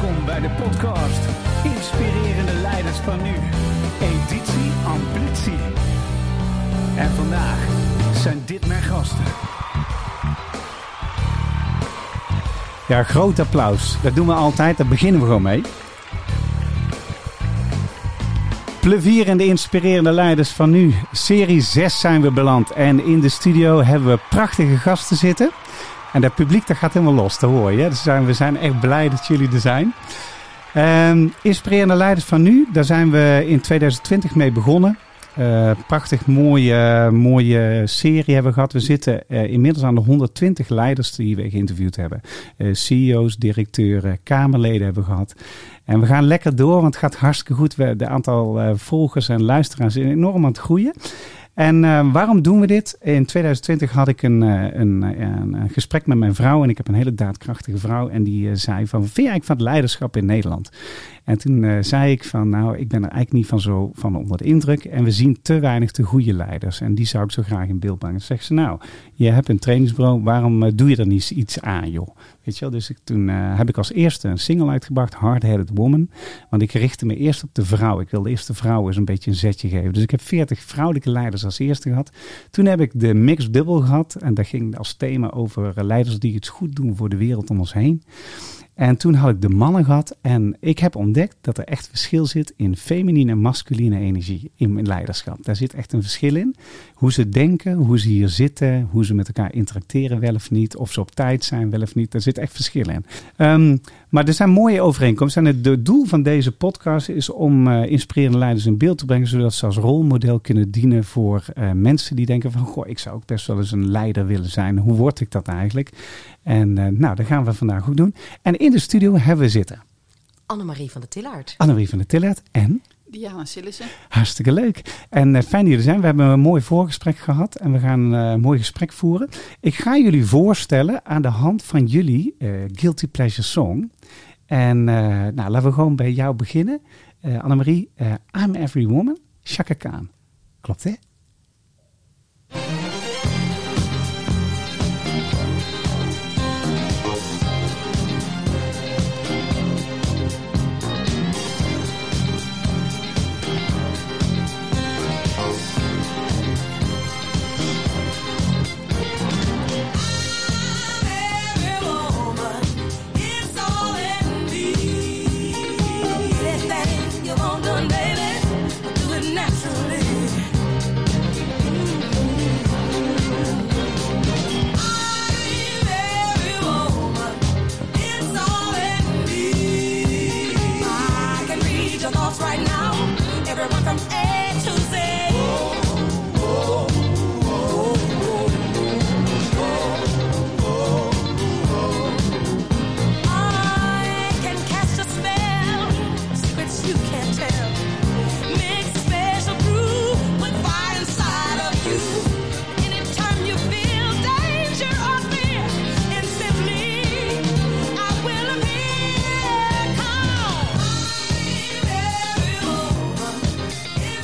Welkom bij de podcast Inspirerende Leiders van Nu. Editie Ambitie. En vandaag zijn dit mijn gasten. Ja, groot applaus. Dat doen we altijd, daar beginnen we gewoon mee. Plevier en de inspirerende leiders van nu. Serie 6 zijn we beland. En in de studio hebben we prachtige gasten zitten. En dat publiek dat gaat helemaal los, dat hoor je. Dus we zijn echt blij dat jullie er zijn. Um, inspirerende leiders van nu, daar zijn we in 2020 mee begonnen. Uh, prachtig mooie, mooie serie hebben we gehad. We zitten uh, inmiddels aan de 120 leiders die we geïnterviewd hebben. Uh, CEO's, directeuren, Kamerleden hebben we gehad. En we gaan lekker door, want het gaat hartstikke goed. We, de aantal volgers en luisteraars is enorm aan het groeien. En uh, waarom doen we dit? In 2020 had ik een, uh, een, een, een, gesprek met mijn vrouw. En ik heb een hele daadkrachtige vrouw. En die zei van, vind je eigenlijk van het leiderschap in Nederland? En toen zei ik van, nou, ik ben er eigenlijk niet van zo van onder de indruk. En we zien te weinig te goede leiders. En die zou ik zo graag in beeld brengen. Zeg ze, nou, je hebt een trainingsbureau. Waarom doe je er niet iets aan, joh? Weet je wel? Dus toen heb ik als eerste een single uitgebracht, Hard Headed Woman. Want ik richtte me eerst op de vrouw. Ik wilde eerst de vrouw eens een beetje een zetje geven. Dus ik heb 40 vrouwelijke leiders als eerste gehad. Toen heb ik de Mixed Bubble gehad. En dat ging als thema over leiders die het goed doen voor de wereld om ons heen. En toen had ik de mannen gehad en ik heb ontdekt dat er echt verschil zit in feminine en masculine energie in leiderschap. Daar zit echt een verschil in. Hoe ze denken, hoe ze hier zitten, hoe ze met elkaar interacteren wel of niet, of ze op tijd zijn wel of niet. Daar zit echt verschil in. Um, maar er zijn mooie overeenkomsten. En het doel van deze podcast is om uh, inspirerende leiders in beeld te brengen, zodat ze als rolmodel kunnen dienen voor uh, mensen die denken van, goh, ik zou ook best wel eens een leider willen zijn. Hoe word ik dat eigenlijk? En uh, nou, dat gaan we vandaag ook doen. En in de studio hebben we zitten. Annemarie van der Tillaert. Annemarie van der Tillaert en... Diana Sillissen. Hartstikke leuk. En uh, fijn dat jullie zijn. We hebben een mooi voorgesprek gehad en we gaan uh, een mooi gesprek voeren. Ik ga jullie voorstellen aan de hand van jullie uh, Guilty Pleasure Song. En nou, laten we gewoon bij jou beginnen. Annemarie, I'm Every Woman, Chaka Khan. Klopt hè?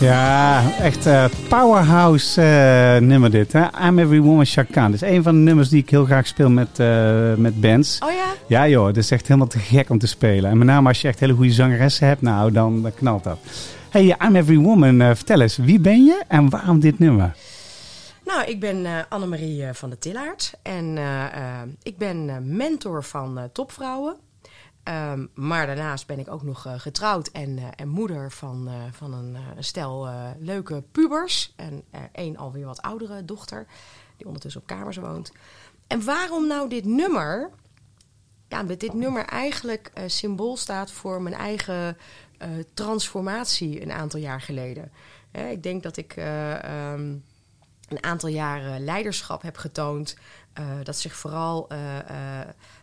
Ja, echt uh, powerhouse uh, nummer dit. Hè? I'm Every Woman Shakan. Dat is een van de nummers die ik heel graag speel met, uh, met bands. Oh ja? Ja joh, dat is echt helemaal te gek om te spelen. En met name als je echt hele goede zangeressen hebt, nou dan, knalt dat. Hey, I'm Every Woman, vertel eens, wie ben je en waarom dit nummer? Nou, ik ben Annemarie van der Tillaert en ik ben mentor van topvrouwen. Um, maar daarnaast ben ik ook nog uh, getrouwd en, uh, en, moeder van, uh, van een stel leuke pubers. En één alweer wat oudere dochter, die ondertussen op kamers woont. En waarom nou dit nummer? Ja, dit nummer eigenlijk symbool staat voor mijn eigen transformatie een aantal jaar geleden. ik denk dat ik um, een aantal jaren leiderschap heb getoond. Dat zich vooral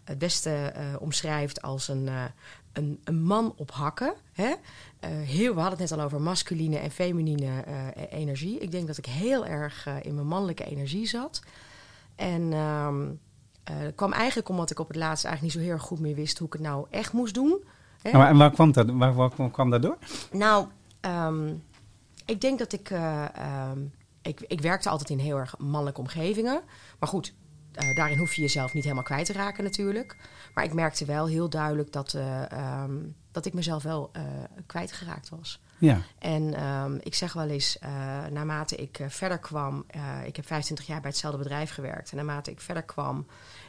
het beste omschrijft als een, een, een, man op hakken. Hè? Heel, we hadden het net al over masculine en feminine energie. Ik denk dat ik heel erg in mijn mannelijke energie zat. En um, dat kwam eigenlijk omdat ik op het laatst eigenlijk niet zo heel erg goed meer wist hoe ik het nou echt moest doen. Hè? En waar, waar, kwam dat, waar, waar, kwam dat door? Nou, um, ik denk dat ik, um, ik... Ik werkte altijd in heel erg mannelijke omgevingen. Maar goed, eh, daarin hoef je jezelf niet helemaal kwijt te raken natuurlijk. Maar ik merkte wel heel duidelijk dat, eh, ehm, dat ik mezelf wel uh, kwijtgeraakt was. Ja. En ehm, ik zeg wel eens, naarmate ik verder kwam... ik heb 25 jaar bij hetzelfde bedrijf gewerkt. En naarmate ik verder kwam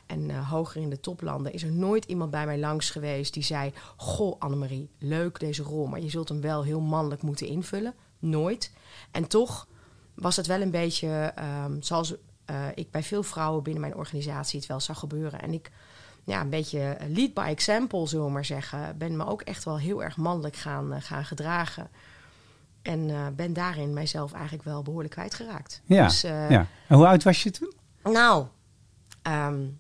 en hoger in de toplanden... is er nooit iemand bij mij langs geweest die zei... Goh, Annemarie, leuk deze rol, maar je zult hem wel heel mannelijk moeten invullen. Nooit. En toch was het wel een beetje um, zoals uh, ik bij veel vrouwen binnen mijn organisatie het wel zag gebeuren. En ik, ja, een beetje lead by example, zullen we maar zeggen, ben me ook echt wel heel erg mannelijk gaan, uh, gaan gedragen. En uh, ben daarin mijzelf eigenlijk wel behoorlijk kwijtgeraakt. Ja, dus, ja. En hoe oud was je toen? Nou, um,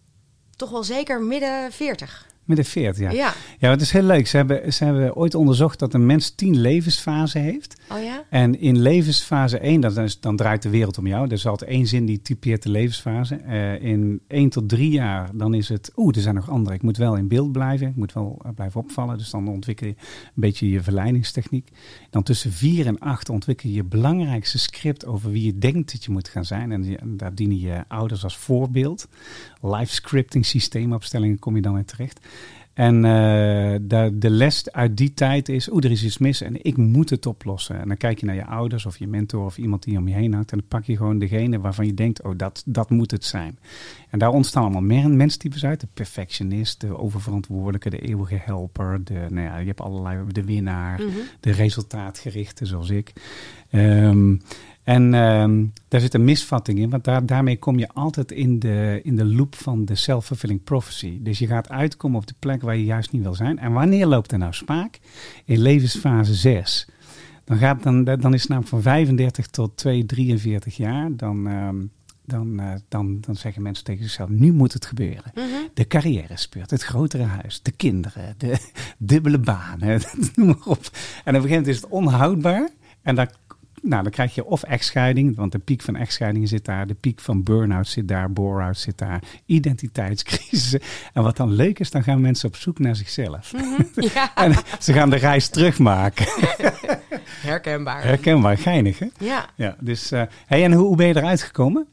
toch wel zeker midden 40. Midden 40, ja. Ja, ja het is heel leuk. Ze hebben, ze hebben ooit onderzocht dat een mens tien levensfasen heeft. Oh ja? En in levensfase 1, dan, dan draait de wereld om jou. Er is altijd één zin die typeert de levensfase. Uh, in 1 tot 3 jaar, dan is het... Oeh, er zijn nog andere. Ik moet wel in beeld blijven. Ik moet wel uh, blijven opvallen. Dus dan ontwikkel je een beetje je verleidingstechniek. Dan tussen 4 en 8 ontwikkel je je belangrijkste script... over wie je denkt dat je moet gaan zijn. En, daar dienen je ouders als voorbeeld. Life scripting systeemopstellingen kom je dan in terecht. En uh, de, de les uit die tijd is, oeh, er is iets mis en ik moet het oplossen. En dan kijk je naar je ouders of je mentor of iemand die om je heen hangt. En dan pak je gewoon degene waarvan je denkt, oh, dat, dat moet het zijn. En daar ontstaan allemaal meer menstypes uit. De perfectionist, de oververantwoordelijke, de eeuwige helper. De, nou ja, je hebt allerlei, de winnaar, mm -hmm. de resultaatgerichte zoals ik. Um, en um, daar zit een misvatting in, want daar, daarmee kom je altijd in de, in de loop van de self-fulfilling prophecy. Dus je gaat uitkomen op de plek waar je juist niet wil zijn. En wanneer loopt er nou spaak? In levensfase 6. Dan, gaat, dan, dan is het namelijk van 35 tot 2, 43 jaar. Dan, um, dan, uh, dan, dan zeggen mensen tegen zichzelf: nu moet het gebeuren. Mm -hmm. De carrière speurt, het grotere huis, de kinderen, de dubbele banen, noem maar op. En op een gegeven moment is het onhoudbaar. En dan nou, dan krijg je of echtscheiding, want de piek van echtscheidingen zit daar, de piek van burn-out zit daar, bore-out zit daar, identiteitscrisis. En wat dan leuk is, dan gaan mensen op zoek naar zichzelf. Mm -hmm, ja. en ze gaan de reis terugmaken. Herkenbaar. Herkenbaar, geinig hè? Ja. ja dus, uh, hey, en hoe, hoe ben je eruit gekomen?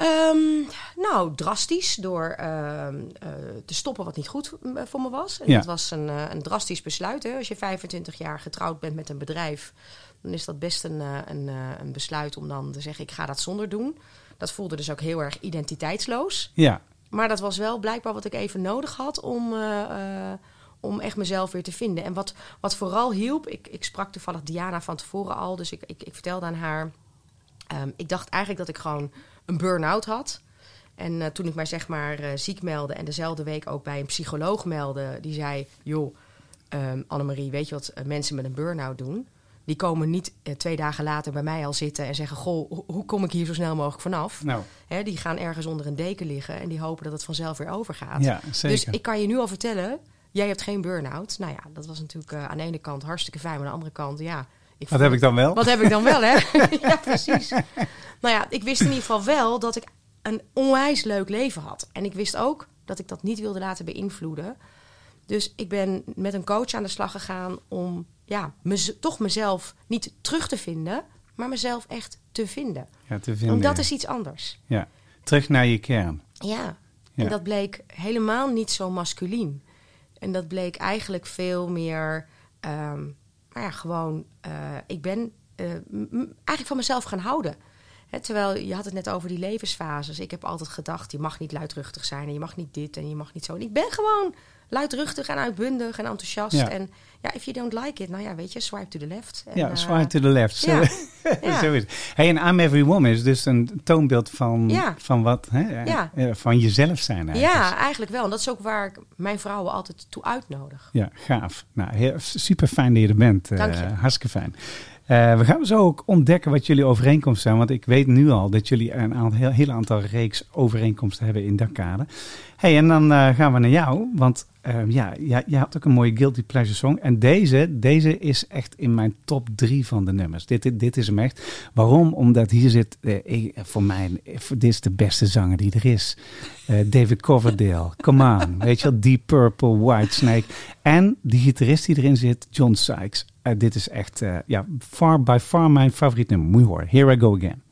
Um, nou, drastisch door uh, uh, te stoppen wat niet goed voor me was. En Ja. dat was een, uh, een drastisch besluit. Hè. Als je 25 jaar getrouwd bent met een bedrijf, dan is dat best een, uh, een, een besluit om dan te zeggen: ik ga dat zonder doen. Dat voelde dus ook heel erg identiteitsloos. Ja, Maar dat was wel blijkbaar wat ik even nodig had om, om echt mezelf weer te vinden. En wat, wat vooral hielp, ik, ik sprak toevallig Diana van tevoren al, dus ik, ik, ik vertelde aan haar. Um, ik dacht eigenlijk dat ik gewoon een burn-out had. En uh, toen ik mij zeg maar uh, ziek meldde en dezelfde week ook bij een psycholoog meldde, die zei: Joh, um, Annemarie, weet je wat uh, mensen met een burn-out doen? Die komen niet twee dagen later bij mij al zitten en zeggen: Goh, ho hoe kom ik hier zo snel mogelijk vanaf? nou, Hè, die gaan ergens onder een deken liggen en die hopen dat het vanzelf weer overgaat. ja, zeker. Dus ik kan je nu al vertellen, jij hebt geen burn-out. Nou ja, dat was natuurlijk aan de ene kant hartstikke fijn, maar aan de andere kant, ja. Ik Wat heb ik dan wel? Wat heb ik dan wel, hè? ja, precies. Nou ja, ik wist in ieder geval wel dat ik een onwijs leuk leven had. En ik wist ook dat ik dat niet wilde laten beïnvloeden. Dus ik ben met een coach aan de slag gegaan om ja, mez toch mezelf niet terug te vinden, maar mezelf echt te vinden. Ja, te vinden. Want dat ja. is iets anders. Ja, terug naar je kern. Ja. Ja. En dat bleek helemaal niet zo masculien. En dat bleek eigenlijk veel meer, um, maar ja, gewoon, uh, ik ben uh, eigenlijk van mezelf gaan houden. Terwijl je had het net over die levensfases. Ik heb altijd gedacht, je mag niet luidruchtig zijn en je mag niet dit en je mag niet zo. En ik ben gewoon luidruchtig en uitbundig en enthousiast. Ja. En ja, if you don't like it, nou ja, weet je, swipe to the left. En, ja, uh, swipe to the left. Zo, Ja. Ja. zo is het. Hey, en I'm Every Woman is dus een toonbeeld van, van wat, hè? Eh, van jezelf zijn eigenlijk. ja, eigenlijk wel. En dat is ook waar ik mijn vrouwen altijd toe uitnodig. Ja, gaaf. Nou, super fijn dat je er bent. Dank je. hartstikke fijn. Uh, we gaan zo ook ontdekken wat jullie overeenkomsten zijn. Want ik weet nu al dat jullie een aantal, heel, heel aantal reeks overeenkomsten hebben in dat kader. hey, en dan uh, gaan we naar jou. Want uh, ja, jij, jij had ook een mooie Guilty Pleasure song. En deze, deze is echt in mijn top drie van de nummers. Dit, dit, dit is hem echt. Waarom? Omdat hier zit, ik, voor mij, dit is de beste zanger die er is. David Coverdale, come on. Weet je wel, Deep Purple, Whitesnake. En die gitarist die erin zit, John Sykes. Dit is echt, ja, far by far mijn favoriet nummer. Moet je. Here I go again.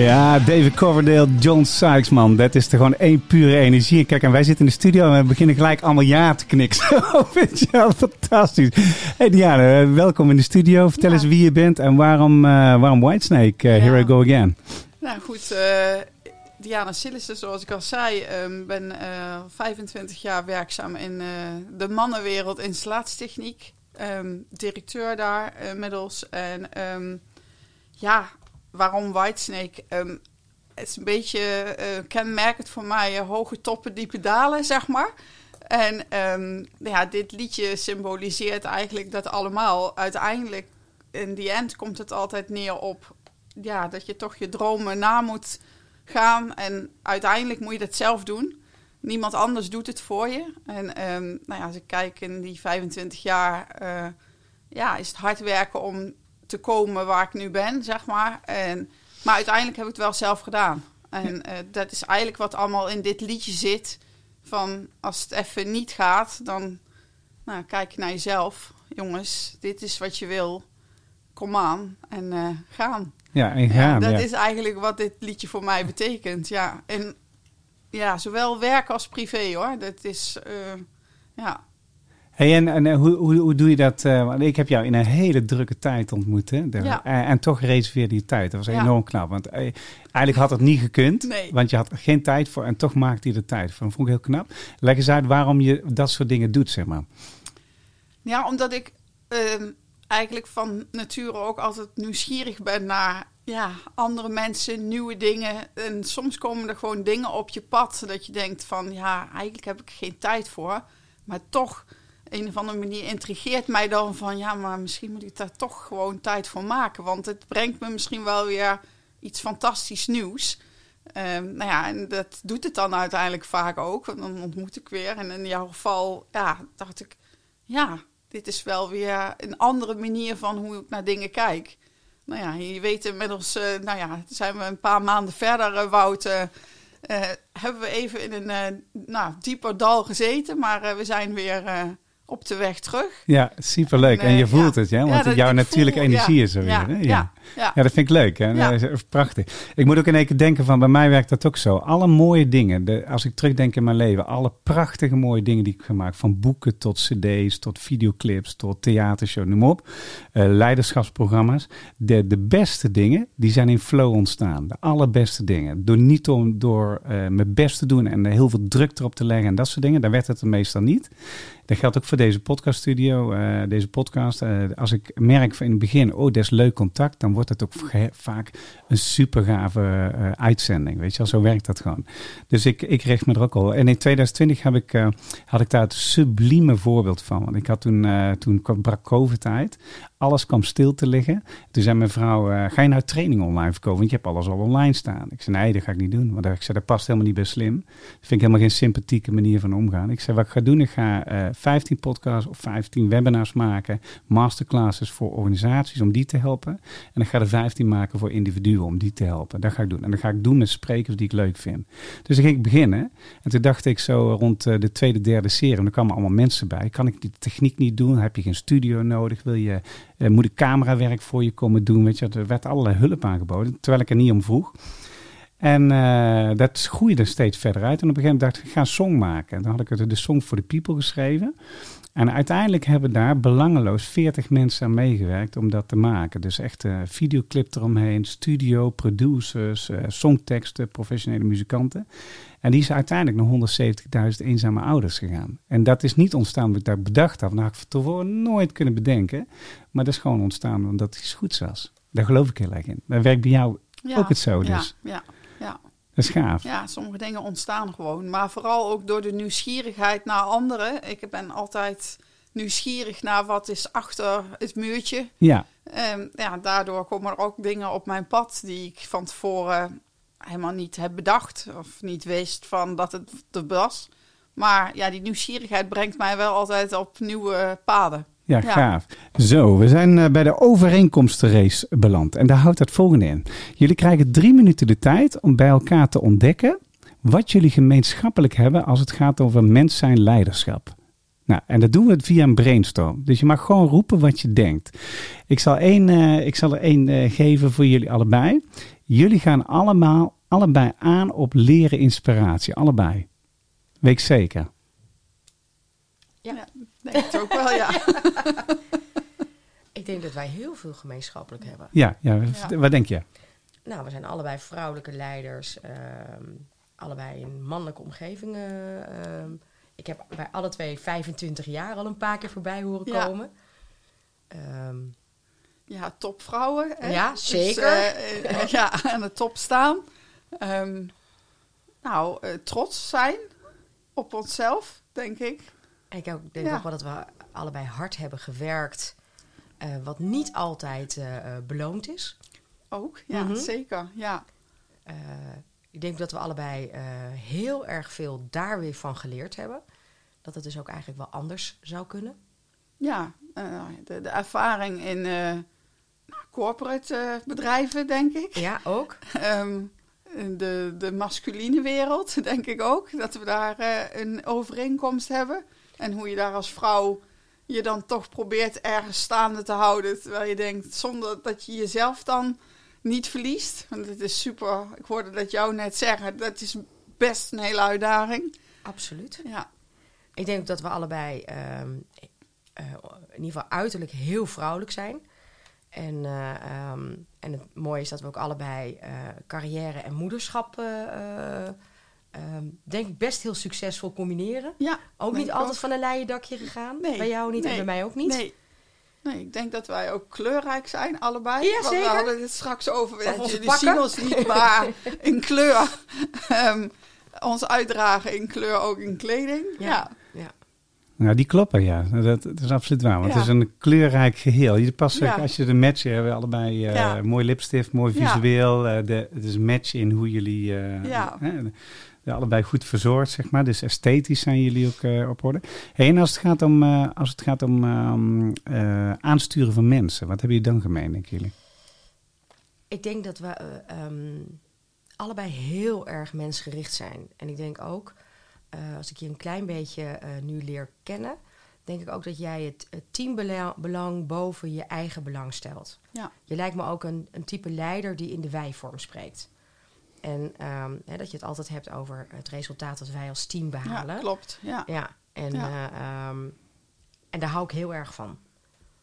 Ja, David Coverdale, John Sykes, man. Dat is er gewoon één pure energie. Kijk, en wij zitten in de studio en we beginnen gelijk allemaal ja te knikken. Zo, vind je wel fantastisch. Hey Diana, eh, welkom in de studio. Vertel Ja. eens wie je bent en waarom, eh, waarom Whitesnake. Eh, Here. I go again. Nou goed, Diana Sillissen, zoals ik al zei, ehm ben eh 25 jaar werkzaam in de mannenwereld installatietechniek. Ehm, directeur daar inmiddels. En ehm, ja, waarom Whitesnake? Ehm het is een beetje eh, kenmerkend voor mij, eh, hoge toppen, diepe dalen, zeg maar. En ehm, ja, dit liedje symboliseert eigenlijk dat allemaal. Uiteindelijk, in die end, komt het altijd neer op ja, dat je toch je dromen na moet gaan. En uiteindelijk moet je dat zelf doen. Niemand anders doet het voor je. En ehm, nou ja, als ik kijk in die 25 jaar, eh, ja, is het hard werken om te komen waar ik nu ben, zeg maar. En, maar uiteindelijk heb ik het wel zelf gedaan. En eh, dat is eigenlijk wat allemaal in dit liedje zit. Van als het even niet gaat, dan nou, kijk naar jezelf. Jongens, dit is wat je wil. Kom aan en eh, gaan. Ja, en gaan. dat ja. is eigenlijk wat dit liedje voor mij betekent. Ja, en ja, zowel werk als privé hoor. Dat is, eh, ja. Hey, en en eh, hoe, hoe, hoe doe je dat? eh, want ik heb jou in een hele drukke tijd ontmoet. Hè? De- Ja. en, en toch reserveerde je tijd. Dat was Ja. enorm knap. Want eh, eigenlijk had het niet gekund. Nee. Want je had er geen tijd voor. En toch maakte je er tijd voor. Dat vond ik heel knap. Leg eens uit waarom je dat soort dingen doet, zeg maar. Ja, omdat ik ehm, eigenlijk van nature ook altijd nieuwsgierig ben naar ja, andere mensen, nieuwe dingen. En soms komen er gewoon dingen op je pad dat je denkt van ja, eigenlijk heb ik geen tijd voor. Maar toch, een of andere manier intrigeert mij dan van ja, maar misschien moet ik daar toch gewoon tijd voor maken. Want het brengt me misschien wel weer iets fantastisch nieuws. Ehm, nou ja, en dat doet het dan uiteindelijk vaak ook. Want Dan ontmoet ik weer. En in jouw geval, ja, dacht ik, ja, dit is wel weer een andere manier van hoe ik naar dingen kijk. Nou ja, je weet inmiddels, eh, nou ja, zijn we een paar maanden verder, eh, Wout. eh, hebben we even in een nou, dieper dal gezeten, maar we zijn weer op de weg terug. Ja, superleuk. En, En, eh, je voelt ja. het, ja? Want jouw natuurlijke voel, energie ja. is er weer. Ja, hè? ja, ja. Dat vind ik leuk. Hè? Prachtig. Ik moet ook in één keer denken van, bij mij werkt dat ook zo. Alle mooie dingen, de, als ik terugdenk in mijn leven, alle prachtige mooie dingen die ik heb gemaakt, van boeken tot cd's, tot videoclips, tot theatershow, noem op, eh, leiderschapsprogramma's. De, de beste dingen, die zijn in flow ontstaan. De allerbeste dingen. Door niet om, door eh, mijn best te doen en heel veel druk erop te leggen en dat soort dingen, dan werd het er meestal niet. Dat geldt ook voor deze podcaststudio, eh deze podcast. Eh, als ik merk in het begin, oh, dat is leuk contact, dan wordt het ook vaak een super gave eh, uitzending. Weet je wel, zo werkt dat gewoon. Dus ik, ik richt me er ook al. En in 2020 heb ik, had ik daar het sublieme voorbeeld van. Want ik had toen, toen brak COVID uit. Alles kwam stil te liggen. Toen zei mijn vrouw, eh, ga je nou training online verkopen? Want je hebt alles al online staan. Ik zei, nee, dat ga ik niet doen. Want ik zei, dat past helemaal niet bij slim. Dat vind ik helemaal geen sympathieke manier van omgaan. Ik zei, wat ik ga doen, ik ga eh 15 podcasts of 15 webinars maken. Masterclasses voor organisaties om die te helpen. En ik ga er 15 maken voor individuen om die te helpen. Dat ga ik doen. En dat ga ik doen met sprekers die ik leuk vind. Dus dan ging ik beginnen. En toen dacht ik zo rond eh, de tweede, derde serie. En er kwamen allemaal mensen bij. Kan ik die techniek niet doen? Heb je geen studio nodig? Wil je, eh, moet ik camerawerk voor je komen doen? Weet je, er werd allerlei hulp aangeboden. Terwijl ik er niet om vroeg. En eh, dat groeide steeds verder uit. En op een gegeven moment dacht ik, ga een song maken. En dan had ik het de Song for the People geschreven. En uiteindelijk hebben daar belangeloos 40 mensen aan meegewerkt om dat te maken. Dus echt eh videoclip eromheen, studio, producers, eh, songteksten, professionele muzikanten. En die is uiteindelijk naar 170.000 eenzame ouders gegaan. En dat is niet ontstaan omdat ik dat bedacht had. Dat had ik tevoren nooit kunnen bedenken. Maar dat is gewoon ontstaan omdat het iets goeds was. Daar geloof ik heel erg in. Dat werkt bij jou Ja, ook het zo ja, dus. Ja, ja, Dat is gaaf. ja, sommige dingen ontstaan gewoon. Maar vooral ook door de nieuwsgierigheid naar anderen. Ik ben altijd nieuwsgierig naar wat is achter het muurtje. Ja, ja, daardoor komen er ook dingen op mijn pad die ik van tevoren helemaal niet heb bedacht. Of niet wist van dat het er was. Maar ja, die nieuwsgierigheid brengt mij wel altijd op nieuwe paden. Ja, Ja. gaaf. Zo, we zijn eh, bij de overeenkomstenrace beland. En daar houdt het volgende in. Jullie krijgen drie minuten de tijd om bij elkaar te ontdekken wat jullie gemeenschappelijk hebben als het gaat over mens zijn leiderschap. Nou, en dat doen we via een brainstorm. Dus je mag gewoon roepen wat je denkt. Ik zal, één, eh, ik zal er één eh, geven voor jullie allebei. Jullie gaan allemaal, allebei aan op leren inspiratie. Allebei. Weet ik zeker. Ja. Denk het ook wel, ja. Ik denk dat wij heel veel gemeenschappelijk hebben. Ja, ja, Ja. wat denk je? Nou, we zijn allebei vrouwelijke leiders. ehm, allebei in mannelijke omgevingen. ehm. ik heb bij alle twee 25 jaar al een paar keer voorbij horen Ja. komen. Ehm, Ja, topvrouwen. Hè? Ja, Dus, zeker. eh, eh, ja, aan de top staan. Ehm, nou, eh, trots zijn op onszelf, denk ik. Ik ook- denk Ja. ook wel dat we allebei hard hebben gewerkt. eh, wat niet altijd eh, eh, beloond is. Ook, ja, Mhm. zeker. Ja, ik denk dat we allebei heel erg veel daar weer van geleerd hebben. Dat het dus ook eigenlijk wel anders zou kunnen. ja eh, de, de ervaring in eh, corporate bedrijven, denk ik. Ja, ook. Ehm, de, de masculine wereld, denk ik ook. Dat we daar een overeenkomst hebben. En hoe je daar als vrouw je dan toch probeert ergens staande te houden. Terwijl je denkt, zonder dat je jezelf dan niet verliest. Want het is super, ik hoorde dat jou net zeggen, dat is best een hele uitdaging. Absoluut. Ja, Ik denk dat we allebei ehm, eh, in ieder geval uiterlijk heel vrouwelijk zijn. En, eh, ehm, en het mooie is dat we ook allebei eh, carrière en moederschap, eh, eh, ehm, denk ik, best heel succesvol combineren. ja Ook niet altijd van een leien dakje gegaan. Nee, Bij jou niet nee, en bij mij ook niet. Nee. Nee, ik denk dat wij ook kleurrijk zijn, allebei. Ja, Want zeker. We hadden het straks over, onze jullie pakken. zien ons niet, maar in kleur. Ehm, ons uitdragen in kleur, ook in kleding. Ja. Ja, Ja. Nou, die kloppen, ja. Dat, dat is absoluut waar. Want Ja. het is een kleurrijk geheel. Je past Ja. als je de match hebben we allebei eh, Ja. mooi lipstift, mooi Ja. visueel. eh, de, het is een match in hoe jullie eh, Ja. Allebei goed verzorgd, zeg maar. Dus esthetisch zijn jullie ook eh, op orde. Hey, en als het gaat om, eh, als het gaat om ehm, eh, aansturen van mensen, wat hebben jullie dan gemeen, denken jullie? Ik denk dat we eh, ehm, allebei heel erg mensgericht zijn. En ik denk ook, eh, als ik je een klein beetje nu leer kennen, denk ik ook dat jij het, het teambelang belang boven je eigen belang stelt. Ja. Je lijkt me ook een, een type leider die in de wij-vorm spreekt. En ehm, hè, dat je het altijd hebt over het resultaat dat wij als team behalen. ja klopt. Ja. Ja, en, Ja. eh, ehm, en daar hou ik heel erg van.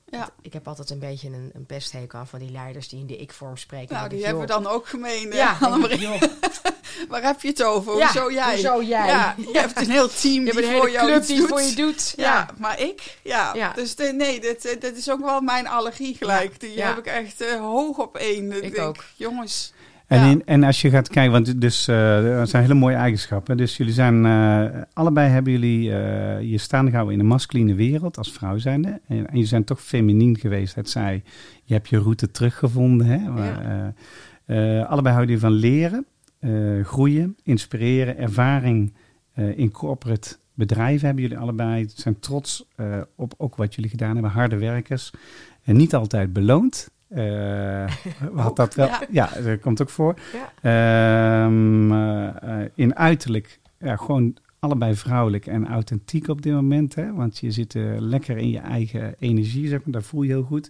Ja. Want Ik heb altijd een beetje een, een pesthekel aan van die leiders die in de ik-vorm spreken. Nou, die ik, hebben we dan ook gemeen, Ja, ik, Annemarie. Waar heb je het over? Ja, hoezo jij? hoezo jij? Ja, je hebt een heel team je die een voor jou club iets die doet. voor je doet. Ja, Ja, maar ik, ja. Ja. Dus de, nee, dit, dit is ook wel mijn allergie gelijk. Die heb ik echt eh, hoog op één. Dat Ik denk, ook. Jongens, En, Ja. in, en als je gaat kijken, want dus, eh er zijn hele mooie eigenschappen. Dus jullie zijn, eh, allebei hebben jullie eh, je staande gehouden in een masculine wereld als vrouw zijnde. En, en jullie zijn toch feminien geweest. Het zei, je hebt je route teruggevonden. Hè? Maar, allebei houden jullie van leren, groeien, inspireren, ervaring in corporate bedrijven hebben jullie allebei. Zijn trots op ook wat jullie gedaan hebben, harde werkers. En niet altijd beloond. Eh had dat wel? ja. Ja. dat komt ook voor. Ja. Ehm, eh, in uiterlijk, ja, gewoon allebei vrouwelijk en authentiek op dit moment. Hè? Want je zit eh, lekker in je eigen energie, zeg maar. Dat voel je heel goed.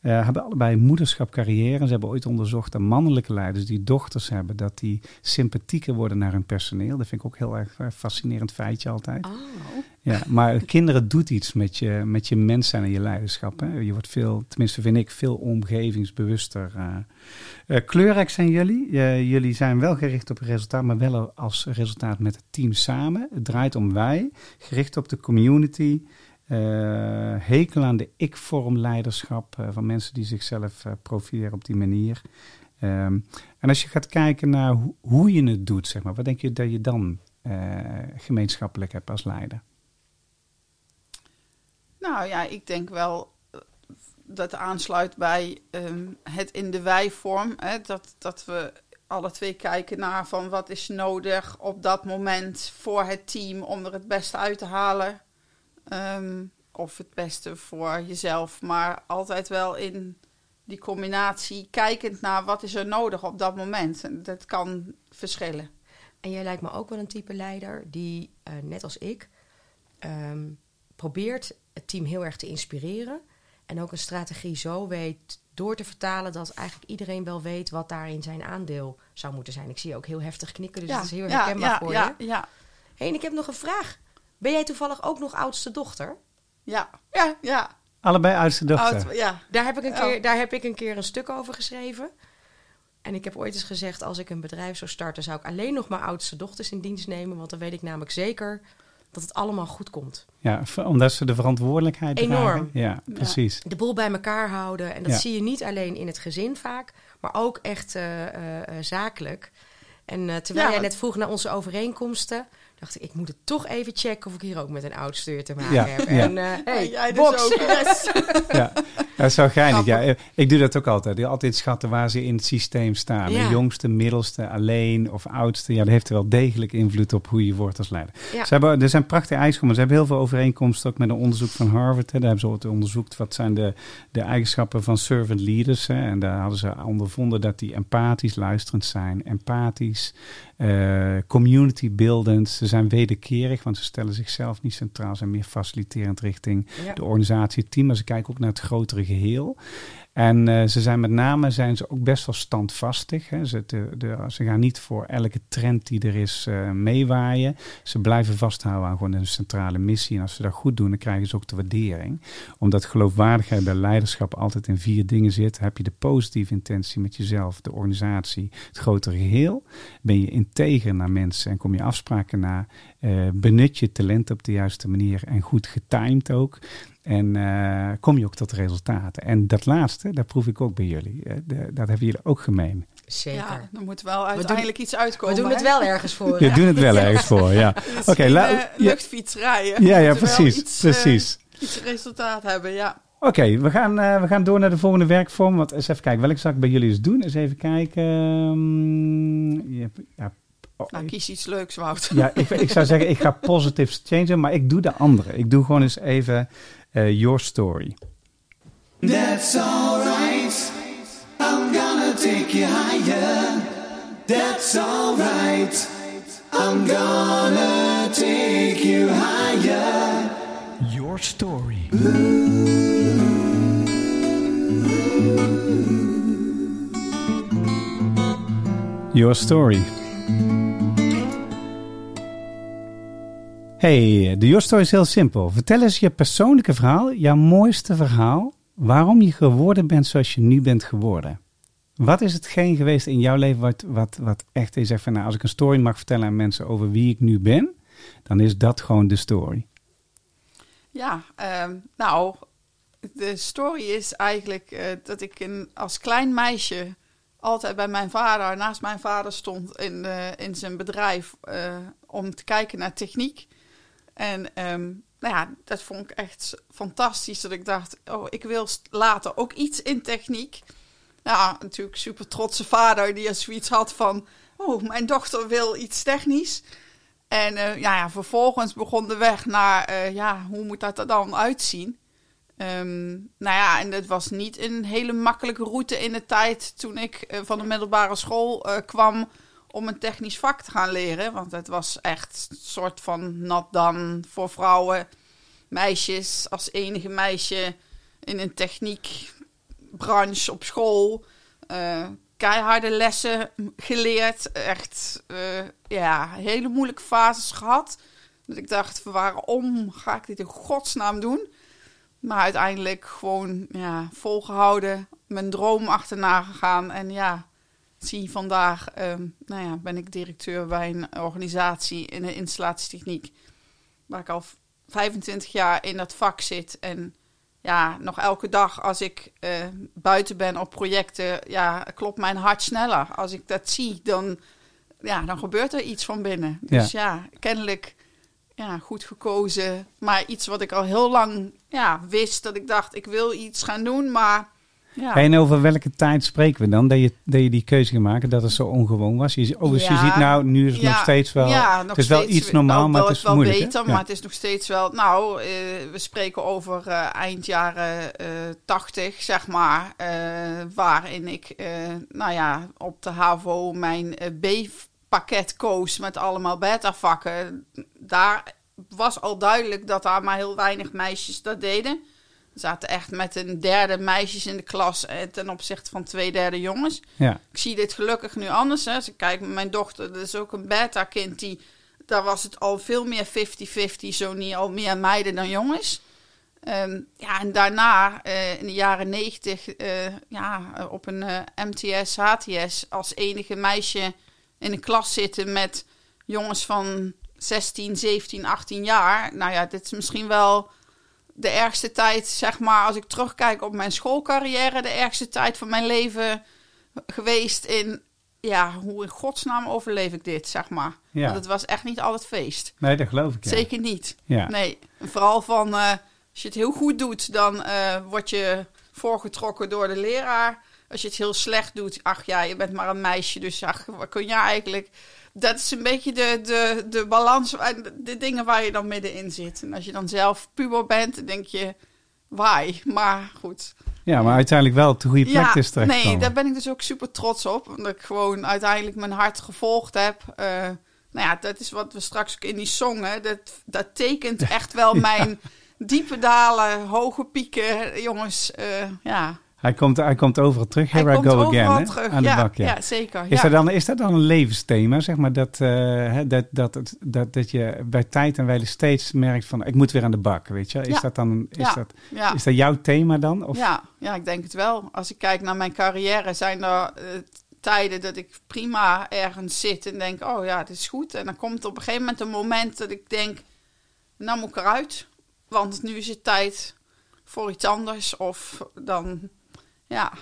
Hebben allebei moederschap carrière. Ze hebben ooit onderzocht dat mannelijke leiders die dochters hebben, dat die sympathieker worden naar hun personeel. Dat vind ik ook heel erg fascinerend feitje altijd. Oh. Ja, maar kinderen doet iets met je, met je mens zijn en je leiderschap. Hè? Je wordt veel, tenminste vind ik, veel omgevingsbewuster. eh. Eh, kleurrijk zijn jullie. Jullie zijn wel gericht op resultaat, maar wel als resultaat met het team samen. Het draait om wij, gericht op de community. eh, hekel aan de ik-vorm leiderschap van mensen die zichzelf profileren op die manier. Ehm, en als je gaat kijken naar hoe, je het doet, zeg maar, wat denk je dat je dan gemeenschappelijk hebt als leider? Nou ja, ik denk wel eh, dat aansluit bij ehm, het in de wij-vorm. Dat, dat we alle twee kijken naar van wat is nodig op dat moment voor het team om er het beste uit te halen. Ehm, of het beste voor jezelf, maar altijd wel in die combinatie kijkend naar wat is er nodig op dat moment. En dat kan verschillen. En jij lijkt me ook wel een type leider die, eh, net als ik, ehm, probeert het team heel erg te inspireren. En ook een strategie zo weet door te vertalen dat eigenlijk iedereen wel weet wat daarin zijn aandeel zou moeten zijn. Ik zie je ook heel heftig knikken, dus dat is heel herkenbaar ja, voor ja, je. ja, Hey, en ik heb nog een vraag. Ben jij toevallig ook nog oudste dochter? ja, ja, ja. Allebei oudste dochter. Oud- ja. Daar heb, ik een Oh. keer, daar heb ik een keer een stuk over geschreven. En ik heb ooit eens gezegd, als ik een bedrijf zou starten, zou ik alleen nog mijn oudste dochters in dienst nemen. Want dan weet ik namelijk zeker dat het allemaal goed komt. Ja, omdat ze de verantwoordelijkheid Enorm. dragen. Ja, precies. De boel bij elkaar houden. En dat Ja. zie je niet alleen in het gezin vaak, maar ook echt eh, eh, eh, zakelijk. En eh, terwijl Ja. jij net vroeg naar onze overeenkomsten, dacht ik, ik moet het toch even checken of ik hier ook met een oudstuur te maken Ja, heb. ja. En eh hey, jij dus box. ook. Yes. Ja, dat is zo geinig. Ja, ik doe dat ook altijd. Altijd schatten waar ze in het systeem staan. Ja. De jongste, middelste, alleen of oudste. Ja, dat heeft er wel degelijk invloed op hoe je wordt als leider. Ja. Ze hebben, er zijn prachtige eigenschappen. Ze hebben heel veel overeenkomsten ook met een onderzoek van Harvard. Hè. Daar hebben ze onderzoekt wat zijn de, de eigenschappen van servant leaders. Hè. En daar hadden ze ondervonden dat die empathisch luisterend zijn. Empathisch, eh, community buildend. Ze zijn wederkerig, want ze stellen zichzelf niet centraal. Zijn meer faciliterend richting Ja. de organisatie, het team. Maar ze kijken ook naar het grotere geheel. En eh, ze zijn met name zijn ze ook best wel standvastig. Hè. Ze, ze gaan niet voor elke trend die er is eh, meewaaien. Ze blijven vasthouden aan gewoon een centrale missie. En als ze dat goed doen, dan krijgen ze ook de waardering. Omdat geloofwaardigheid bij leiderschap altijd in vier dingen zit. Heb je de positieve intentie met jezelf, de organisatie, het grotere geheel. Ben je integer naar mensen en kom je afspraken na. eh, benut je talent op de juiste manier en goed getimed ook. En eh, kom je ook tot resultaten. En dat laatste, dat proef ik ook bij jullie. Eh, de- dat hebben jullie ook gemeen. Zeker. Ja, er moet wel uiteindelijk iets uitkomen. We doen het wel ergens voor. Je hè? doet het wel ergens voor, ja. Oké, la- eh, ja. luchtfietsrijden. Ja, We ja, moeten wel precies. Iets, precies. iets resultaat hebben, ja. Oké, we, gaan, eh, we gaan door naar de volgende werkvorm. Want eens even kijken, welke zal ik bij jullie eens doen? Eens even kijken. Ehm, je hebt- ja, oh, Nou, ik- kies iets leuks, Wout. ja, ik, ik zou zeggen, ik ga positive changen, maar ik doe de andere. Ik doe gewoon eens even eh, your story. That's alright. I'm gonna take you higher. That's alright. I'm gonna take you higher. Your story. Your story. Hey, de Story is heel simpel. Vertel eens je persoonlijke verhaal, jouw mooiste verhaal, waarom je geworden bent zoals je nu bent geworden. Wat is hetgeen geweest in jouw leven wat, wat, wat echt zegt van nou, als ik een story mag vertellen aan mensen over wie ik nu ben, dan is dat gewoon de story. Ja, ehm, nou, de story is eigenlijk eh, dat ik in, als klein meisje altijd bij mijn vader, naast mijn vader stond in, eh, in zijn bedrijf eh, om te kijken naar techniek. En ehm, nou ja, dat vond ik echt fantastisch. Dat ik dacht, oh, ik wil later ook iets in techniek. Nou, natuurlijk super trotse vader die als zoiets had van, oh, mijn dochter wil iets technisch. En eh, ja, ja, vervolgens begon de weg naar, eh, ja, hoe moet dat er dan uitzien? Ehm, nou ja, en het was niet een hele makkelijke route in de tijd toen ik eh, van de middelbare school kwam om een technisch vak te gaan leren. Want het was echt een soort van nat dan voor vrouwen, meisjes, als enige meisje in een techniekbranche op school. eh, keiharde lessen geleerd. Echt, eh, ja, hele moeilijke fases gehad. Dat ik dacht, waarom ga ik dit in godsnaam doen? Maar uiteindelijk gewoon ja, volgehouden, mijn droom achterna gegaan. En ja, zie vandaag, ehm, nou ja, ben ik directeur bij een organisatie in de installatietechniek. Waar ik al 25 jaar in dat vak zit. En ja, nog elke dag als ik eh, buiten ben op projecten, ja, klopt mijn hart sneller. Als ik dat zie, dan, ja, dan gebeurt er iets van binnen. Dus ja, kennelijk ja, goed gekozen. Maar iets wat ik al heel lang ja, wist, dat ik dacht, ik wil iets gaan doen, maar... Ja. En over welke tijd spreken we dan? Dat je, dat je die keuze ging maken, dat het zo ongewoon was? Je, oh, dus je ziet nou, nu is het nog steeds wel... nog het is wel iets normaal, wel- maar het is wel moeilijk. beter, maar het is nog steeds wel... Nou, eh, we spreken over eh, eind jaren eh 80, zeg maar. waarin ik, nou ja, op de HAVO mijn B-pakket koos met allemaal beta-vakken. Daar was al duidelijk dat daar maar heel weinig meisjes dat deden. Zaten echt met een derde meisjes in de klas eh, ten opzichte van twee derde jongens. Ja. Ik zie dit gelukkig nu anders. Hè. Ik kijk mijn dochter, dat is ook een beta-kind. Die, daar was het al veel meer 50-50, zo niet al meer meiden dan jongens. Ehm, ja, en daarna, eh, in de jaren 90, eh, ja, op een MTS, HTS, als enige meisje in een klas zitten met jongens van 16, 17, 18 jaar. Nou ja, dit is misschien wel de ergste tijd, zeg maar, als ik terugkijk op mijn schoolcarrière, de ergste tijd van mijn leven geweest in, ja, hoe in godsnaam overleef ik dit, zeg maar. Ja. Want het was echt niet altijd feest. Nee, dat geloof ik. Ja. Zeker niet. Ja. Nee, en vooral van, eh, als je het heel goed doet, dan eh, word je voorgetrokken door de leraar. Als je het heel slecht doet, ach ja, je bent maar een meisje, dus ach, wat kun je eigenlijk... Dat is een beetje de, de, de balans, en de, dingen waar je dan middenin zit. En als je dan zelf puber bent, dan denk je, why? Maar goed. Ja, maar uiteindelijk wel op de goede plek Ja, is terecht nee, daar ben ik dus ook super trots op. Omdat ik gewoon uiteindelijk mijn hart gevolgd heb. Eh, nou ja, dat is wat we straks ook in die song, hè, dat, dat tekent echt wel mijn diepe dalen, hoge pieken. Jongens, eh, ja. Hij komt, hij komt overal terug. Hij Here I komt go again. terug. Aan de bak, ja. ja, zeker. Is, ja. dat dan, is dat dan een levensthema, zeg maar, dat, eh, dat, dat, dat, dat je bij tijd en wijle steeds merkt van, ik moet weer aan de bak, weet je? Is, dat, dan, is, dat, is dat jouw thema dan? Of? Ja, ja, ik denk het wel. Als ik kijk naar mijn carrière, zijn er eh, tijden dat ik prima ergens zit en denk, oh ja, het is goed. En dan komt op een gegeven moment een moment dat ik denk, nou moet ik eruit. Want nu is het tijd voor iets anders. Of dan, ja.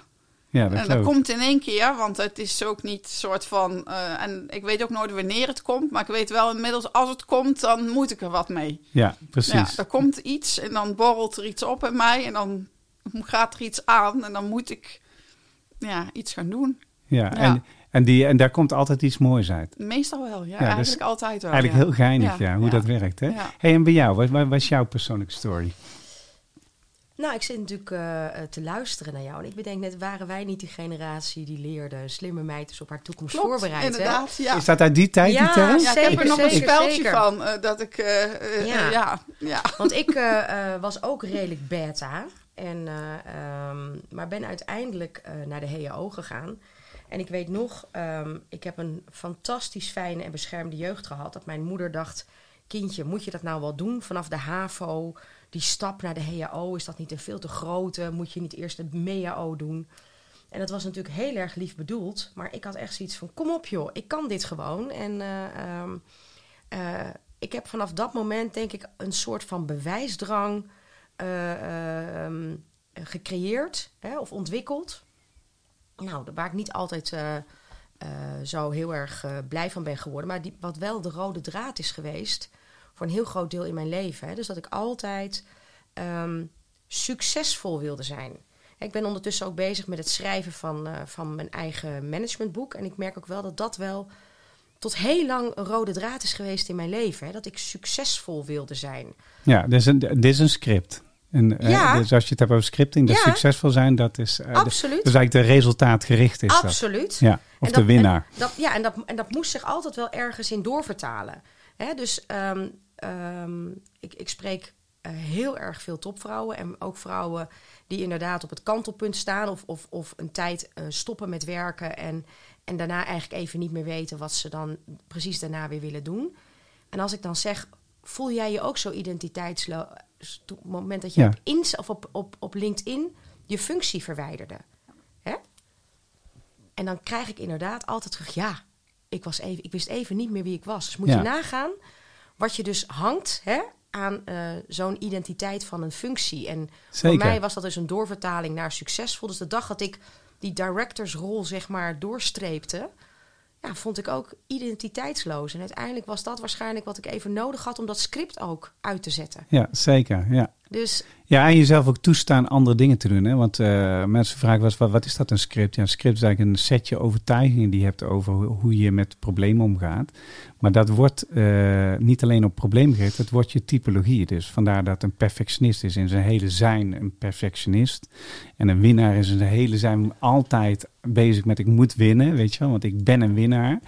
Ja, dat En dat komt in één keer, want het is ook niet soort van... eh, en ik weet ook nooit wanneer het komt, maar ik weet wel inmiddels, als het komt, dan moet ik er wat mee. Ja, precies. Ja, er komt iets en dan borrelt er iets op in mij en dan gaat er iets aan en dan moet ik ja, iets gaan doen. Ja, Ja. En, en, die, en daar komt altijd iets moois uit. Meestal wel, ja. eigenlijk altijd wel. Eigenlijk heel geinig, ja, hoe dat werkt. Hè? Hey, en bij jou, wat was jouw persoonlijke story? Nou, ik zit natuurlijk eh, eh, te luisteren naar jou. En ik bedenk net, waren wij niet die generatie die leerde slimme meid op haar toekomst Klopt, voorbereid? hè? inderdaad. Ja. Is dat uit die tijd, Ja, die term? ja, ik heb er Zeker, nog een zeker, speltje zeker. van eh, dat ik... Ja. ja, ja. Want ik was ook redelijk beta. En, eh, ehm, maar ben uiteindelijk eh, naar de HAO gegaan. En ik weet nog, ehm, ik heb een fantastisch fijne en beschermde jeugd gehad. Dat mijn moeder dacht, kindje, moet je dat nou wel doen vanaf de HAVO? Die stap naar de HAO, is dat niet een veel te grote? Moet je niet eerst de MEAO doen? En dat was natuurlijk heel erg lief bedoeld. Maar ik had echt zoiets van, kom op joh, ik kan dit gewoon. En eh, ehm, eh, ik heb vanaf dat moment denk ik een soort van bewijsdrang eh, ehm, gecreëerd hè, of ontwikkeld. Nou, waar ik niet altijd zo heel erg blij van ben geworden. Maar die, wat wel de rode draad is geweest voor een heel groot deel in mijn leven. Hè. Dus dat ik altijd ehm, succesvol wilde zijn. Ik ben ondertussen ook bezig met het schrijven van, eh, van mijn eigen managementboek. En ik merk ook wel dat dat wel tot heel lang een rode draad is geweest in mijn leven. Hè? Dat ik succesvol wilde zijn. Ja, dit is een, dit is een script. En, eh, Ja. dus als je het hebt over scripting, dat Ja. succesvol zijn, dat is, de- Absoluut. dus eigenlijk de resultaatgericht is dat. Absoluut. Ja, of En de dat- winnaar. En dat, ja, en dat, en dat moest zich altijd wel ergens in doorvertalen. Hè, dus ehm, ehm, ik, ik spreek eh, heel erg veel topvrouwen. En ook vrouwen die inderdaad op het kantelpunt staan. Of, of, of een tijd eh, stoppen met werken. En, en daarna eigenlijk even niet meer weten wat ze dan precies daarna weer willen doen. En als ik dan zeg, voel jij je ook zo identiteitsloos op het moment dat je Ja. op, of op, op, op LinkedIn je functie verwijderde? Hè? En dan krijg ik inderdaad altijd terug, ja, ik, was even, ik wist even niet meer wie ik was. Dus moet Ja. je nagaan wat je dus hangt hè, aan eh, zo'n identiteit van een functie. En Zeker. voor mij was dat dus een doorvertaling naar succesvol. Dus de dag dat ik die directorsrol zeg maar doorstreepte, ja, vond ik ook identiteitsloos. En uiteindelijk was dat waarschijnlijk wat ik even nodig had om dat script ook uit te zetten. Ja, zeker. Ja. Dus Ja, en jezelf ook toestaan andere dingen te doen. Hè? Want eh, mensen vragen wel wat, is dat een script? Ja, een script is eigenlijk een setje overtuigingen die je hebt over hoe, je met problemen omgaat. Maar dat wordt eh, niet alleen op problemen gericht, het wordt je typologie. Dus vandaar dat een perfectionist is in zijn hele zijn een perfectionist. En een winnaar is in zijn hele zijn altijd bezig met ik moet winnen, weet je wel. Want ik ben een winnaar.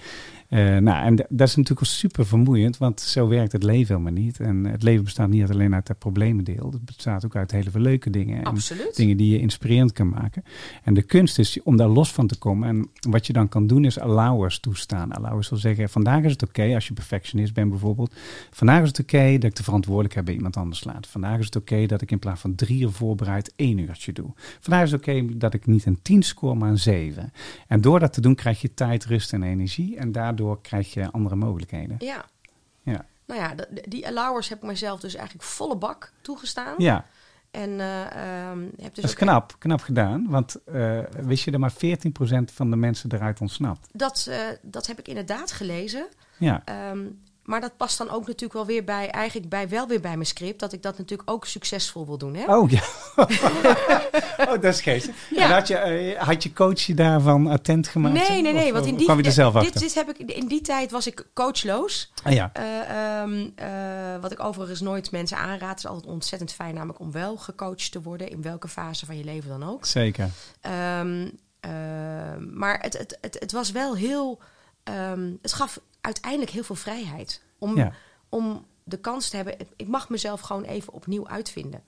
Eh, nou, en dat is natuurlijk super vermoeiend, want zo werkt het leven helemaal niet. En het leven bestaat niet alleen uit het problemendeel, het bestaat ook uit hele veel leuke dingen. En absoluut. dingen die je inspirerend kan maken. En de kunst is om daar los van te komen. En wat je dan kan doen is allowers toestaan. Allowers wil zeggen, vandaag is het oké, als je perfectionist bent bijvoorbeeld. Vandaag is het oké dat ik de verantwoordelijkheid bij iemand anders laat. Vandaag is het oké dat ik in plaats van drie uur voorbereid één uurtje doe. Vandaag is het oké dat ik niet een tien score, maar een zeven. En door dat te doen krijg je tijd, rust en energie. En daardoor krijg je andere mogelijkheden. Ja. Ja. Nou ja, die allowers heb ik mezelf dus eigenlijk volle bak toegestaan. Ja, En eh, ehm, heb dus dat is knap. Knap gedaan. Want eh, wist je dat maar 14% van de mensen eruit ontsnapt? Dat, eh, dat heb ik inderdaad gelezen. Ja. Ehm, maar dat past dan ook natuurlijk wel weer bij, eigenlijk bij, wel weer bij mijn script, dat ik dat natuurlijk ook succesvol wil doen. Hè? Oh ja. oh, dat is geestig. Ja. En had je, eh, had je coach je daarvan attent gemaakt? nee, nee, nee. Of, Want in eh, die, kwam je er zelf dit, achter? dit heb ik, in die tijd was ik coachloos. Ah, ja. Eh, ehm, eh, wat ik overigens nooit mensen aanraad. Het is altijd ontzettend fijn namelijk om wel gecoacht te worden. In welke fase van je leven dan ook. Zeker. Ehm, ehm, maar het, het, het, het was wel heel... het gaf uiteindelijk heel veel vrijheid. Om, Ja. om de kans te hebben... Ik mag mezelf gewoon even opnieuw uitvinden.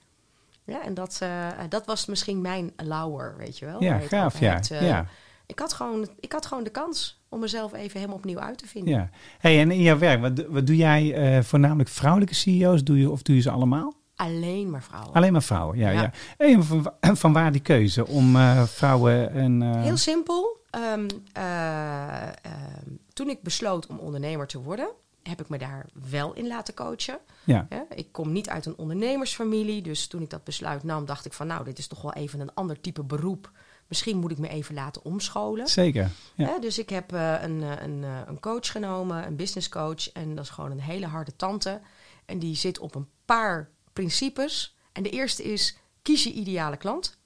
Ja, en dat, eh, dat was misschien mijn allower, weet je wel. Ja, gaaf, ja. Eh, ja. Ik, had gewoon, ik had gewoon de kans om mezelf even helemaal opnieuw uit te vinden. ja. Hey, en in jouw werk, wat, wat doe jij eh, voornamelijk vrouwelijke CEO's? Doe je, of doe je ze allemaal? Alleen maar vrouwen. Alleen maar vrouwen, ja. ja. Ja. Hey, van, van waar die keuze om eh, vrouwen eh, Heel simpel. Ehm, eh, ehm, toen ik besloot om ondernemer te worden, heb ik me daar wel in laten coachen. ja, Ik kom niet uit een ondernemersfamilie, dus toen ik dat besluit nam, dacht ik van nou, dit is toch wel even een ander type beroep. Misschien moet ik me even laten omscholen. zeker. Ja. Dus ik heb eh, een, eh, een, eh, een coach genomen, een business coach. En dat is gewoon een hele harde tante. En die zit op een paar principes. En de eerste is, kies je ideale klant.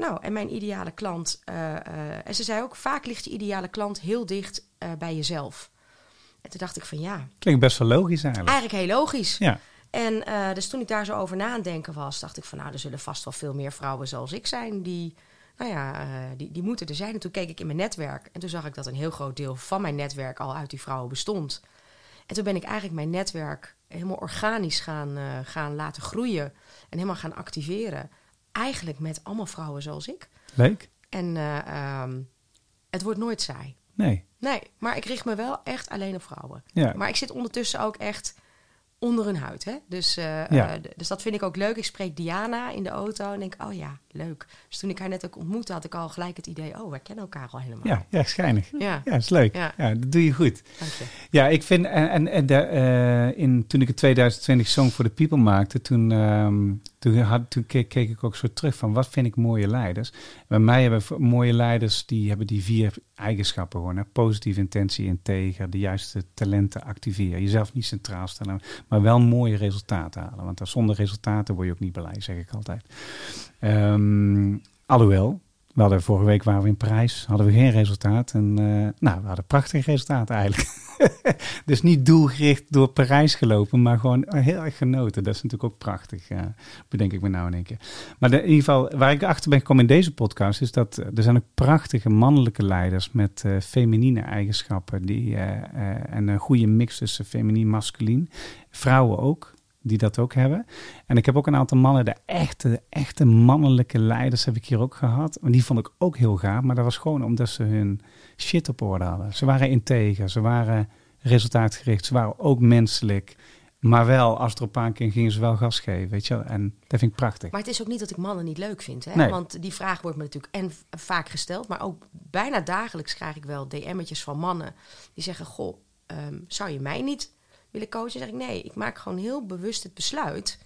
Nou, en mijn ideale klant... eh, eh, en ze zei ook, vaak ligt je ideale klant heel dicht eh, bij jezelf. En toen dacht ik van ja, Klinkt best wel logisch eigenlijk. eigenlijk heel logisch. Ja, En dus toen ik daar zo over na aan denken was, dacht ik van nou, er zullen vast wel veel meer vrouwen zoals ik zijn die, nou ja, die, die moeten er zijn. En toen keek ik in mijn netwerk en toen zag ik dat een heel groot deel van mijn netwerk al uit die vrouwen bestond. En toen ben ik eigenlijk mijn netwerk helemaal organisch gaan, gaan laten groeien en helemaal gaan activeren. Eigenlijk met allemaal vrouwen zoals ik. leuk. En eh, ehm, het wordt nooit saai. Nee, Nee, maar ik richt me wel echt alleen op vrouwen. ja. Maar ik zit ondertussen ook echt onder hun huid. Hè? Dus, eh, Ja. eh, d- dus dat vind ik ook leuk. Ik spreek Diana in de auto en denk, oh ja, leuk. Dus toen ik haar net ook ontmoette, had ik al gelijk het idee, oh, we kennen elkaar al helemaal. Ja, ja, schijnig. ja. Ja, is leuk. Ja. Ja. dat doe je goed. dank je. Ja, ik vind, en, en, en de, in, toen ik in 2020 Song for the People maakte, toen, ehm, toen, had, toen keek, ik ook zo terug van wat vind ik mooie leiders. Bij mij hebben mooie leiders, die hebben die vier eigenschappen gewoon. Hè? Positieve intentie, integer, de juiste talenten activeren. Jezelf niet centraal stellen, maar wel mooie resultaten halen. Want zonder resultaten word je ook niet blij, zeg ik altijd. Ehm, alhoewel, we hadden vorige week waren we in Parijs, hadden we geen resultaat. En eh, nou, we hadden prachtige resultaten eigenlijk. dus niet doelgericht door Parijs gelopen, maar gewoon heel erg genoten. Dat is natuurlijk ook prachtig, eh, bedenk ik me nou in één keer. Maar in ieder geval, waar ik achter ben gekomen in deze podcast, is dat eh, er zijn ook prachtige mannelijke leiders met eh feminine eigenschappen. Die, en een goede mix tussen feminien en masculien. Vrouwen ook, die dat ook hebben. En ik heb ook een aantal mannen, de echte, echte mannelijke leiders heb ik hier ook gehad. En die vond ik ook heel gaaf, maar dat was gewoon omdat ze hun shit op orde hadden. Ze waren integer, ze waren resultaatgericht, ze waren ook menselijk. Maar wel, als het erop aankwam, gingen ze wel gas geven, weet je wel. En dat vind ik prachtig. Maar het is ook niet dat ik mannen niet leuk vind. Hè? Nee. Want die vraag wordt me natuurlijk en vaak gesteld. Maar ook bijna dagelijks krijg ik wel DM'tjes van mannen. Die zeggen, goh, ehm, zou je mij niet willen coachen? Zeg ik, nee, ik maak gewoon heel bewust het besluit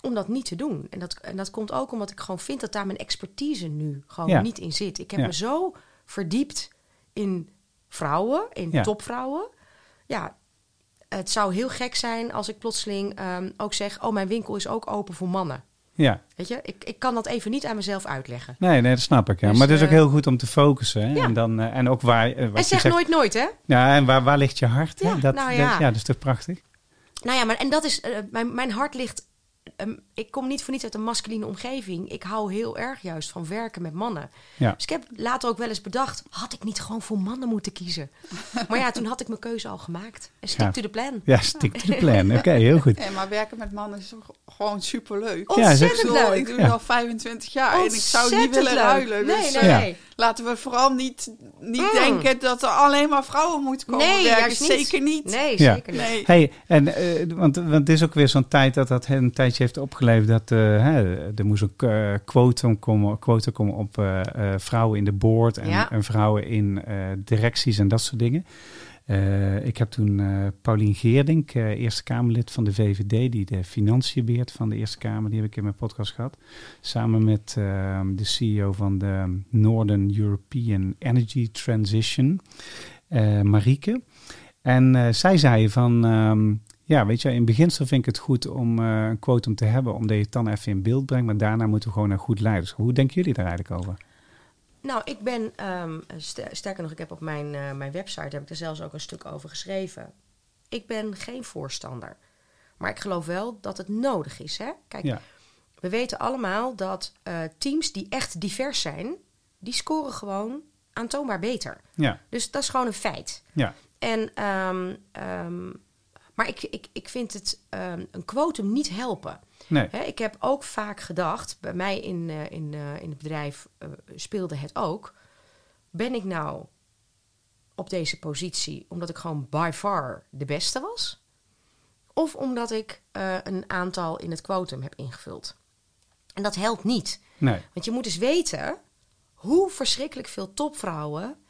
om dat niet te doen. En dat, en dat komt ook omdat ik gewoon vind dat daar mijn expertise nu gewoon Ja. niet in zit. Ik heb Ja. me zo verdiept in vrouwen, in Ja. topvrouwen. Ja, het zou heel gek zijn als ik plotseling ehm, ook zeg... oh, mijn winkel is ook open voor mannen. Ja, Weet je, ik, ik kan dat even niet aan mezelf uitleggen. nee, nee, dat snap ik. Ja. Dus, maar het is ook eh, heel goed om te focussen. Hè? ja. En, dan, eh, en ook waar, eh, En je zeg zegt, nooit nooit, hè? Ja, en waar, waar ligt je hart? hè? Ja, dat, nou dat- ja. ja, dat is toch prachtig? Nou ja, maar en dat is... mijn, mijn hart ligt... ehm, ik kom niet voor niets uit een masculine omgeving. Ik hou heel erg juist van werken met mannen. Ja. Dus ik heb later ook wel eens bedacht... had ik niet gewoon voor mannen moeten kiezen? maar ja, toen had ik mijn keuze al gemaakt. En stick Ja. to the plan. Ja, stick to the plan. Oké, heel goed. Nee, maar werken met mannen is gewoon superleuk. Ja, Ontzettend Ik bedoel, leuk. Ik doe Ja. het al 25 jaar en ik zou niet willen leuk. ruilen. Nee, Dus nee, eh, Ja. nee. Laten we vooral niet, niet Mm. denken dat er alleen maar vrouwen moeten komen Nee, werken. juist niet. Zeker niet. Nee, Ja. zeker niet. Nee. Hey, en, eh, want, want het is ook weer zo'n tijd dat dat een tijdje heeft opgeleverd dat eh, hè, er moest ook eh quotum komen, quota komen op eh, eh, vrouwen in de board en, Ja. en vrouwen in eh, directies en dat soort dingen. Eh, ik heb toen eh Paulien Geerdink, eh, Eerste Kamerlid van de VVD, die de financiën beheert van de Eerste Kamer, die heb ik in mijn podcast gehad. Samen met eh, de CEO van de Northern European Energy Transition, Marieke. En zij zei van, ehm, ja, weet je, in beginsel vind ik het goed om een quotum te hebben, omdat je het dan even in beeld brengt, maar daarna moeten we gewoon naar goed leiderschap. Hoe denken jullie daar eigenlijk over? Nou, ik ben, ehm, ster- sterker nog, ik heb op mijn, eh, mijn website heb ik er zelfs ook een stuk over geschreven. Ik ben geen voorstander. Maar ik geloof wel dat het nodig is. Hè? Kijk, Ja. we weten allemaal dat eh, teams die echt divers zijn, die scoren gewoon aantoonbaar beter. Ja, Dus dat is gewoon een feit. ja, En, ehm, ehm, maar ik, ik, ik vind het een quotum niet helpen. Nee, Hè, ik heb ook vaak gedacht, bij mij in, eh, in, eh, in het bedrijf eh, speelde het ook. Ben ik nou op deze positie omdat ik gewoon by far de beste was? Of omdat ik een aantal in het quotum heb ingevuld? En dat helpt niet. nee, Want je moet eens weten hoe verschrikkelijk veel topvrouwen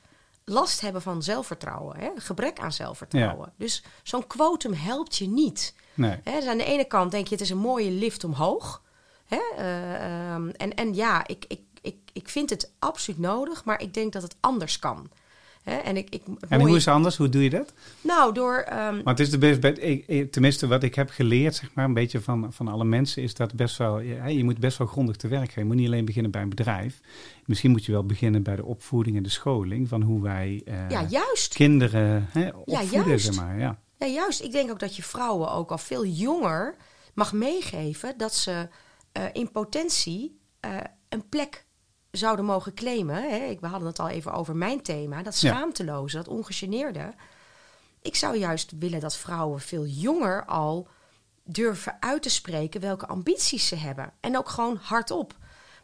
last hebben van zelfvertrouwen. Hè? Gebrek aan zelfvertrouwen. Dus zo'n quotum helpt je niet. nee. Hè, dus aan de ene kant denk je, het is een mooie lift omhoog. Hè? eh, ehm, en, en ja, ik, ik, ik, ik vind het absoluut nodig, maar ik denk dat het anders kan. Hè? En, ik, ik, En hoe is het anders? Hoe doe je dat? Nou, door... Maar het is de best, best- ik- ik- tenminste wat ik heb geleerd, zeg maar, een beetje van, van alle mensen, is dat best wel, je, moet best wel grondig te werk gaan. Je moet niet alleen beginnen bij een bedrijf. Misschien moet je wel beginnen bij de opvoeding en de scholing van hoe wij eh, ja, juist. kinderen hè, opvoeden, juist. zeg maar. Ja. Ja, juist. Ik denk ook dat je vrouwen ook al veel jonger mag meegeven dat ze eh, in potentie eh, een plek zouden mogen claimen. Hè? Ik- We hadden het al even over mijn thema, dat schaamteloze, dat ongegeneerde. Ik zou juist willen dat vrouwen veel jonger al durven uit te spreken welke ambities ze hebben. En ook gewoon hardop.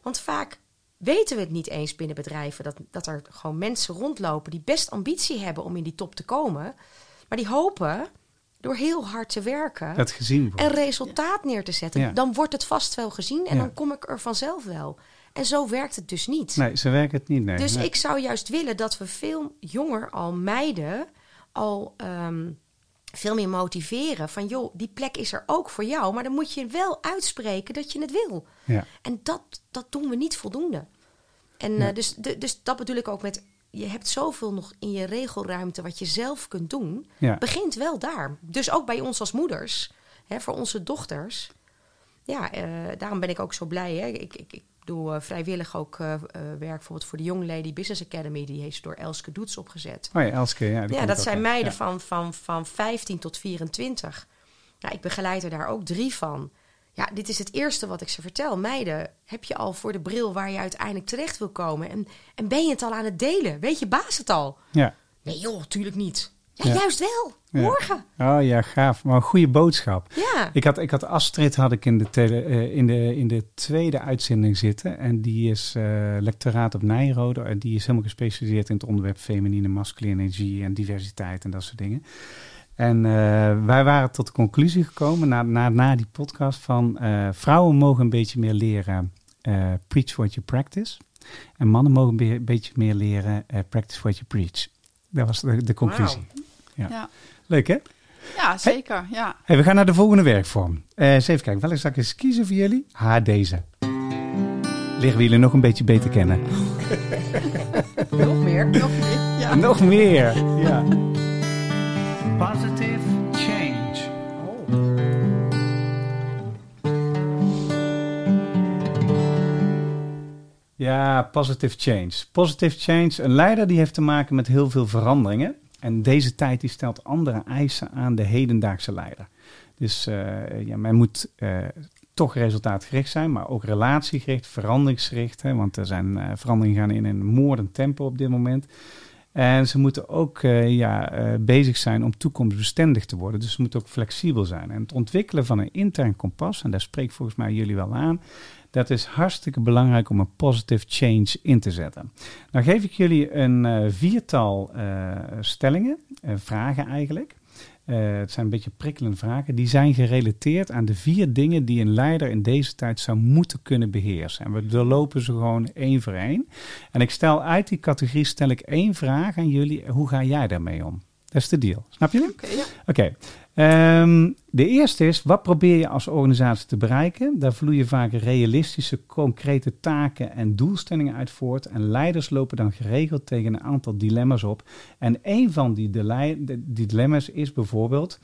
Want vaak weten we het niet eens binnen bedrijven dat, dat er gewoon mensen rondlopen die best ambitie hebben om in die top te komen. Maar die hopen door heel hard te werken Dat gezien wordt. en resultaat neer te zetten. Ja. Dan wordt het vast wel gezien en Ja. dan kom ik er vanzelf wel. En zo werkt het dus niet. Nee, ze werken het niet. Nee. Dus nee. ik zou juist willen dat we veel jonger al meiden al ehm, veel meer motiveren. Van joh, die plek is er ook voor jou. Maar dan moet je wel uitspreken dat je het wil. Ja. En dat, dat doen we niet voldoende. En Ja. eh, dus, de, dus dat bedoel ik ook met... Je hebt zoveel nog in je regelruimte wat je zelf kunt doen. Ja. Begint wel daar. Dus ook bij ons als moeders. Hè, voor onze dochters. Ja, eh, daarom ben ik ook zo blij. Hè. Ik, ik, ik doe eh, vrijwillig ook eh, eh, werk bijvoorbeeld voor de Young Lady Business Academy. Die heeft door Elske Doets opgezet. Oh ja, Elske, ja. Ja, dat zijn meiden Ja. van, van, van 15 tot 24. Nou, ik begeleid er daar ook drie van. Ja, dit is het eerste wat ik ze vertel. Meiden, heb je al voor de bril waar je uiteindelijk terecht wil komen? En, en ben je het al aan het delen? Weet je baas het al? Ja. Nee joh, tuurlijk niet. Ja, Ja. juist wel. Ja. Morgen. Oh ja, gaaf. Maar een goede boodschap. Ja. Ik had, ik had Astrid had ik in de, tele, eh, in, de, in de tweede uitzending zitten. En die is eh, lectoraat op Nijrode. En die is helemaal gespecialiseerd in het onderwerp feminine, masculine energie en diversiteit en dat soort dingen. En eh, wij waren tot de conclusie gekomen na, na, na die podcast van eh, vrouwen mogen een beetje meer leren eh, preach what you practice. En mannen mogen een be- beetje meer leren eh, practice what you preach. Dat was de, de conclusie. Ja. Ja. Leuk hè? Ja, zeker. Ja. Hey, we gaan naar de volgende werkvorm. Eh eens even kijken, welke zal ik eens kiezen voor jullie? Ha, deze. Liggen we jullie nog een beetje beter kennen? Nog meer. Nog meer. Ja. Nog meer. Ja. Positive change. Ja, positive change. Positive change, een leider die heeft te maken met heel veel veranderingen. En deze tijd die stelt andere eisen aan de hedendaagse leider. Dus eh, ja, men moet eh, toch resultaatgericht zijn, maar ook relatiegericht, veranderingsgericht. Hè, want er zijn eh, veranderingen gaan in een moordend tempo op dit moment. En ze moeten ook ja, bezig zijn om toekomstbestendig te worden. Dus ze moeten ook flexibel zijn. En het ontwikkelen van een intern kompas, en daar spreekt volgens mij jullie wel aan, dat is hartstikke belangrijk om een positive change in te zetten. Nou geef ik jullie een eh, viertal eh, stellingen, eh, vragen eigenlijk. Het zijn een beetje prikkelende vragen. Die zijn gerelateerd aan de vier dingen die een leider in deze tijd zou moeten kunnen beheersen. En we doorlopen ze gewoon één voor één. En ik stel uit die categorie stel ik één vraag aan jullie. Hoe ga jij daarmee om? Dat is de deal. Snap je? Oké, ja. Oké. Ehm, de eerste is, wat probeer je als organisatie te bereiken? Daar vloeien vaak realistische, concrete taken en doelstellingen uit voort. En leiders lopen dan geregeld tegen een aantal dilemma's op. En een van die dilemma's is bijvoorbeeld...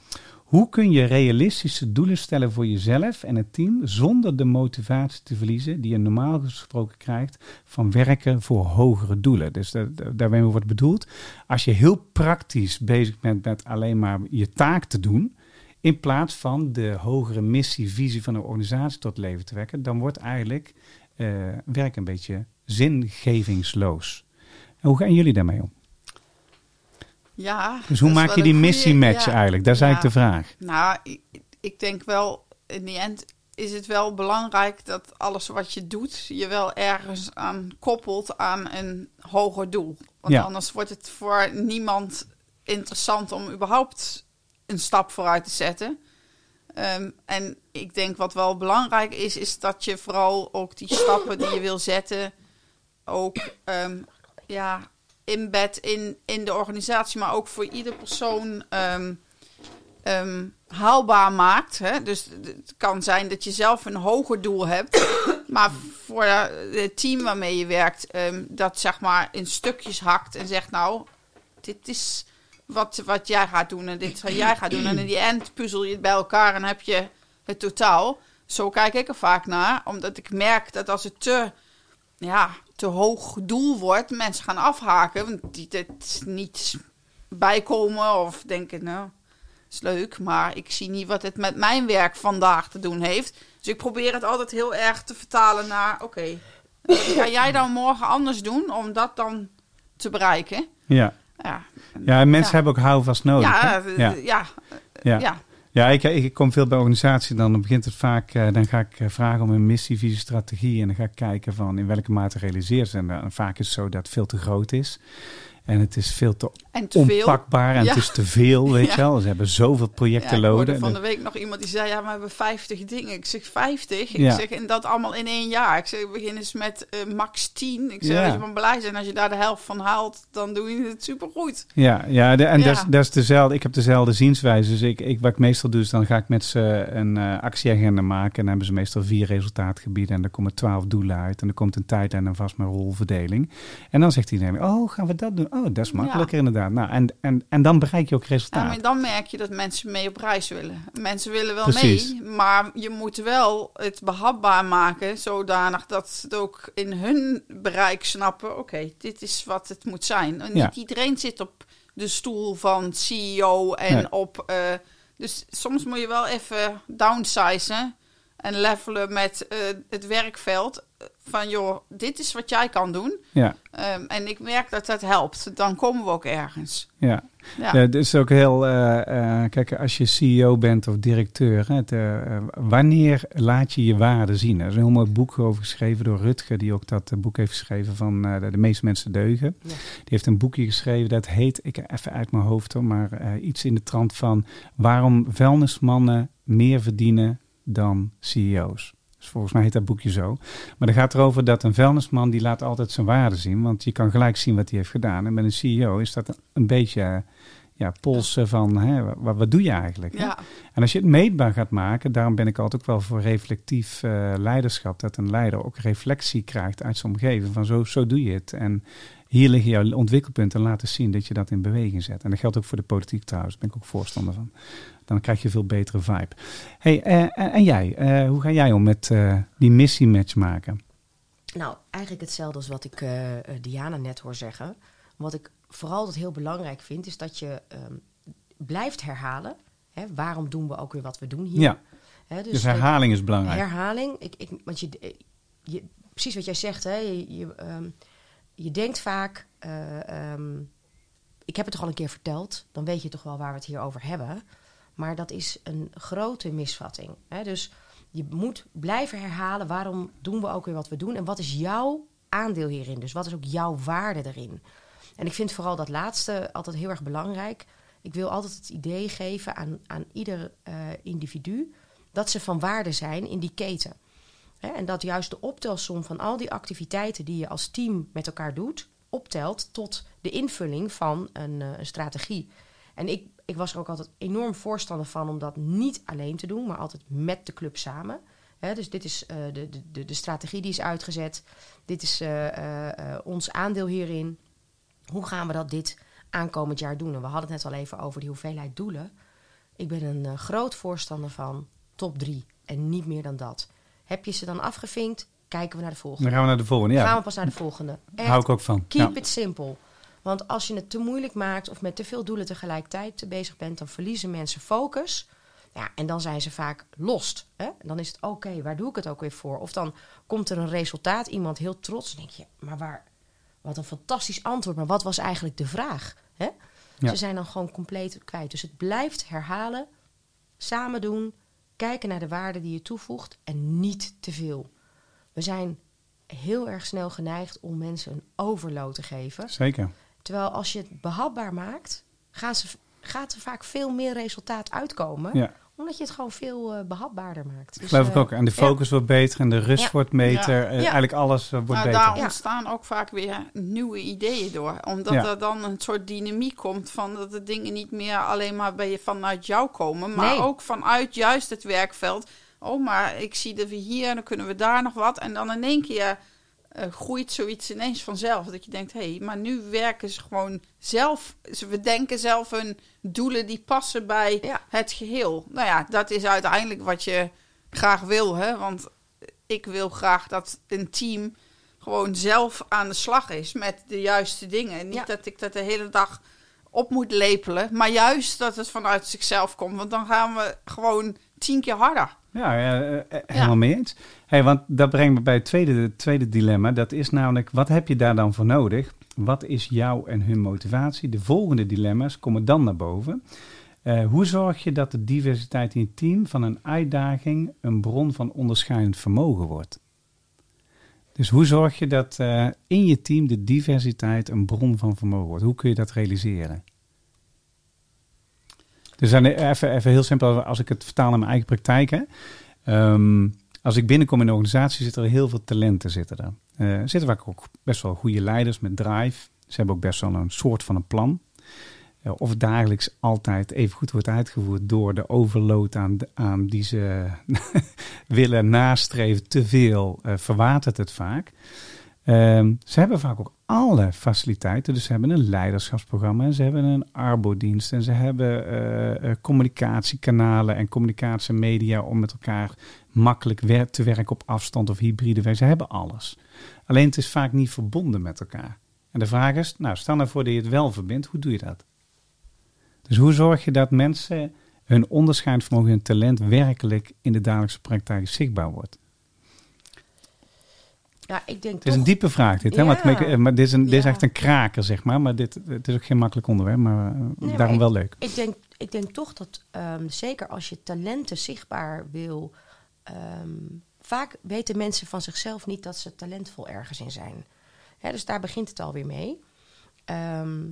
Hoe kun je realistische doelen stellen voor jezelf en het team zonder de motivatie te verliezen die je normaal gesproken krijgt van werken voor hogere doelen? Dus da- da- daarmee wordt bedoeld, als je heel praktisch bezig bent met alleen maar je taak te doen, in plaats van de hogere missie, visie van een organisatie tot leven te wekken, dan wordt eigenlijk eh, werk een beetje zingevingsloos. En hoe gaan jullie daarmee om? Ja, Dus hoe maak je die missie-match ja. eigenlijk? Dat is Ja. eigenlijk de vraag. Nou, ik, ik denk wel, in die end is het wel belangrijk dat alles wat je doet, je wel ergens aan koppelt aan een hoger doel. Want Ja. anders wordt het voor niemand interessant om überhaupt een stap vooruit te zetten. Ehm, en ik denk wat wel belangrijk is, is dat je vooral ook die stappen die je wil zetten, ook ehm, ja, inbed in, in de organisatie, maar ook voor ieder persoon ehm, ehm, haalbaar maakt. Hè? Dus het kan zijn dat je zelf een hoger doel hebt, maar voor het team waarmee je werkt, ehm, dat zeg maar in stukjes hakt en zegt: Nou, dit is wat, wat jij gaat doen en dit wat jij gaat doen. En in die end puzzel je het bij elkaar en heb je het totaal. Zo kijk ik er vaak naar, omdat ik merk dat als het te, ja, te hoog doel wordt, mensen gaan afhaken. Want die het niet bijkomen of denken, nou, is leuk, maar ik zie niet wat het met mijn werk vandaag te doen heeft. Dus ik probeer het altijd heel erg te vertalen naar, oké, wat ga jij dan morgen anders doen om dat dan te bereiken? Ja, Ja, ja en mensen Ja. hebben ook houvast nodig. ja, eh, ja. ja, ja. Ja. Ik, ik kom veel bij organisaties, dan begint het vaak, eh, dan ga ik eh, vragen om een missie, visie, strategie en dan ga ik kijken van in welke mate realiseert ze. En dan vaak is het zo dat het veel te groot is en het is veel te En te veel. onpakbaar en Ja. het is te veel, weet Ja. je wel. Ze hebben zoveel projecten Ja, loden. van de week nog iemand die zei, ja, we hebben 50 dingen. Ik zeg 50? Ja. Ik zeg, en dat allemaal in één jaar. Ik zeg, we beginnen eens met eh, max 10. Ik zeg, als je van blij zijn, als je daar de helft van haalt, dan doe je het supergoed. Ja, ja de, en. Dat, is, dat is dezelfde. Ik heb dezelfde zienswijze. Dus ik, ik, wat ik meestal doe, is dan ga ik met ze een eh, actieagenda maken. En dan hebben ze meestal vier resultaatgebieden. En dan komen twaalf doelen uit. En er komt een tijd en een vast mijn rolverdeling. En dan zegt iedereen, oh, gaan we dat doen? Oh, dat is makkelijker inderdaad. Nou, en, en, en dan bereik je ook Ja, resultaat. maar dan merk je dat mensen mee op reis willen. Mensen willen wel Precies. mee, maar je moet wel het behapbaar maken, zodanig dat ze het ook in hun bereik snappen. Oké, dit is wat het moet zijn. En Ja. niet iedereen zit op de stoel van CEO en Nee. op. eh, dus soms moet je wel even downsizen en levelen met eh, het werkveld. Van joh, dit is wat jij kan doen. Ja, Ehm, en ik merk dat dat helpt. Dan komen we ook ergens. ja. Ja. Ja, het is ook heel. eh, kijk, als je CEO bent of directeur, hè, het, eh, wanneer laat je je waarde zien? Er is een heel mooi boek over geschreven door Rutger, die ook dat boek heeft geschreven van de, meeste mensen deugen. Ja. Die heeft een boekje geschreven dat heet, ik even uit mijn hoofd hoor, maar iets in de trant van waarom vuilnismannen meer verdienen dan CEO's. Dus volgens mij heet dat boekje zo. Maar dan gaat erover dat een vuilnisman die laat altijd zijn waarde zien, want je kan gelijk zien wat hij heeft gedaan. En met een CEO is dat een beetje ja, polsen van hè, wat, wat doe je eigenlijk? Ja. En als je het meetbaar gaat maken, daarom ben ik altijd ook wel voor reflectief eh, leiderschap, dat een leider ook reflectie krijgt uit zijn omgeving van zo, zo doe je het. En hier liggen jouw ontwikkelpunten en laten zien dat je dat in beweging zet. En dat geldt ook voor de politiek trouwens, daar ben ik ook voorstander van. Dan krijg je een veel betere vibe. Hey, eh, en, en jij, eh, hoe ga jij om met eh, die missiematch maken? Nou, eigenlijk hetzelfde als wat ik eh, eh, Diana net hoor zeggen. Wat ik vooral dat heel belangrijk vind, is dat je ehm, blijft herhalen. Hè, waarom doen we ook weer wat we doen hier? Ja, Hè, dus herhaling is belangrijk. Herhaling. Ik, ik, want je, eh, je, precies wat jij zegt, hè, je, je, ehm, je denkt vaak, eh, ehm, ik heb het toch al een keer verteld, dan weet je toch wel waar we het hier over hebben. Maar dat is een grote misvatting. Hè? Dus je moet blijven herhalen, waarom doen we ook weer wat we doen en wat is jouw aandeel hierin? Dus wat is ook jouw waarde erin? En ik vind vooral dat laatste altijd heel erg belangrijk. Ik wil altijd het idee geven aan, aan ieder eh, individu dat ze van waarde zijn in die keten. Hè, en dat juist de optelsom van al die activiteiten die je als team met elkaar doet, optelt tot de invulling van een, eh, een strategie. En ik, ik was er ook altijd enorm voorstander van om dat niet alleen te doen, maar altijd met de club samen. Dus dit is eh, de, de, de, strategie die is uitgezet. Dit is eh, eh, ons aandeel hierin. Hoe gaan we dat dit aankomend jaar doen? En we hadden het net al even over die hoeveelheid doelen. Ik ben een groot voorstander van top drie en niet meer dan dat. Heb je ze dan afgevinkt, kijken we naar de volgende. Dan gaan we naar de volgende. Gaan we pas naar de volgende. Echt, hou ik ook van. keep Ja. it simple. Want als je het te moeilijk maakt of met te veel doelen tegelijkertijd bezig bent, dan verliezen mensen focus. Ja, en dan zijn ze vaak lost. Hè? En dan is het oké, waar doe ik het ook weer voor? Of dan komt er een resultaat, iemand heel trots. Dan denk je, maar waar, wat een fantastisch antwoord. Maar wat was eigenlijk de vraag? Hè? Ja. Ze zijn dan gewoon compleet kwijt. Dus het blijft herhalen, samen doen, kijken naar de waarde die je toevoegt en niet te veel. We zijn heel erg snel geneigd om mensen een overload te geven. Zeker. Terwijl als je het behapbaar maakt, gaan ze, gaat er vaak veel meer resultaat uitkomen. Ja. Omdat je het gewoon veel eh, behapbaarder maakt. Dus, Geloof ik eh, ook. En de focus wordt beter en de rust Ja. wordt beter. Ja. Eh, Ja. Eigenlijk alles wordt Maar beter. daar Ja. ontstaan ook vaak weer nieuwe ideeën door. Omdat Ja. er dan een soort dynamiek komt van dat de dingen niet meer alleen maar bij je vanuit jou komen, maar Nee. ook vanuit juist het werkveld. Oh, maar ik zie dat we hier, dan kunnen we daar nog wat. En dan in één keer eh, groeit zoiets ineens vanzelf. Dat je denkt, hé, hey, maar nu werken ze gewoon zelf. Ze bedenken zelf hun doelen die passen bij Ja. het geheel. Nou ja, dat is uiteindelijk wat je graag wil, hè. Want ik wil graag dat een team gewoon zelf aan de slag is met de juiste dingen. En niet Ja. dat ik dat de hele dag op moet lepelen, maar juist dat het vanuit zichzelf komt. Want dan gaan we gewoon tien keer harder. Ja, ja, eh, eh, helemaal mee eens. Want dat brengt me bij het tweede, het tweede dilemma. Dat is namelijk, wat heb je daar dan voor nodig? Wat is jouw en hun motivatie? De volgende dilemma's komen dan naar boven. Eh, hoe zorg je dat de diversiteit in je team van een uitdaging een bron van onderscheidend vermogen wordt? Dus hoe zorg je dat eh, in je team de diversiteit een bron van vermogen wordt? Hoe kun je dat realiseren? Dus dan even, even heel simpel, als ik het vertaal naar mijn eigen praktijk. Hè. Ehm, als ik binnenkom in een organisatie, zitten er heel veel talenten. Zitten er. Eh, er zitten vaak ook best wel goede leiders met drive. Ze hebben ook best wel een soort van een plan. Eh, of dagelijks altijd even goed wordt uitgevoerd door de overload aan, aan die ze willen nastreven. Te veel uh, verwatert het vaak. Um, ze hebben vaak ook alle faciliteiten. Dus ze hebben een leiderschapsprogramma, ze hebben een arbodienst en ze hebben uh, uh, communicatiekanalen en communicatiemedia om met elkaar makkelijk te werken op afstand of hybride werk. Ze hebben alles. Alleen het is vaak niet verbonden met elkaar. En de vraag is, nou stel nou voor dat je het wel verbindt, hoe doe je dat? Dus hoe zorg je dat mensen hun onderscheidingsvermogen en talent werkelijk in de dagelijkse praktijk zichtbaar wordt? Ja, ik denk Het is toch... een diepe vraag dit, hè? Ja. Want, ik- maar dit is, een, dit is echt een kraker, zeg maar. Maar dit, het is ook geen makkelijk onderwerp, maar eh, maar daarom ik- wel leuk. Ik denk, ik denk toch dat ehm, zeker als je talenten zichtbaar wil. ehm, vaak weten mensen van zichzelf niet dat ze talentvol ergens in zijn. Hè, dus daar begint het alweer mee. Ehm,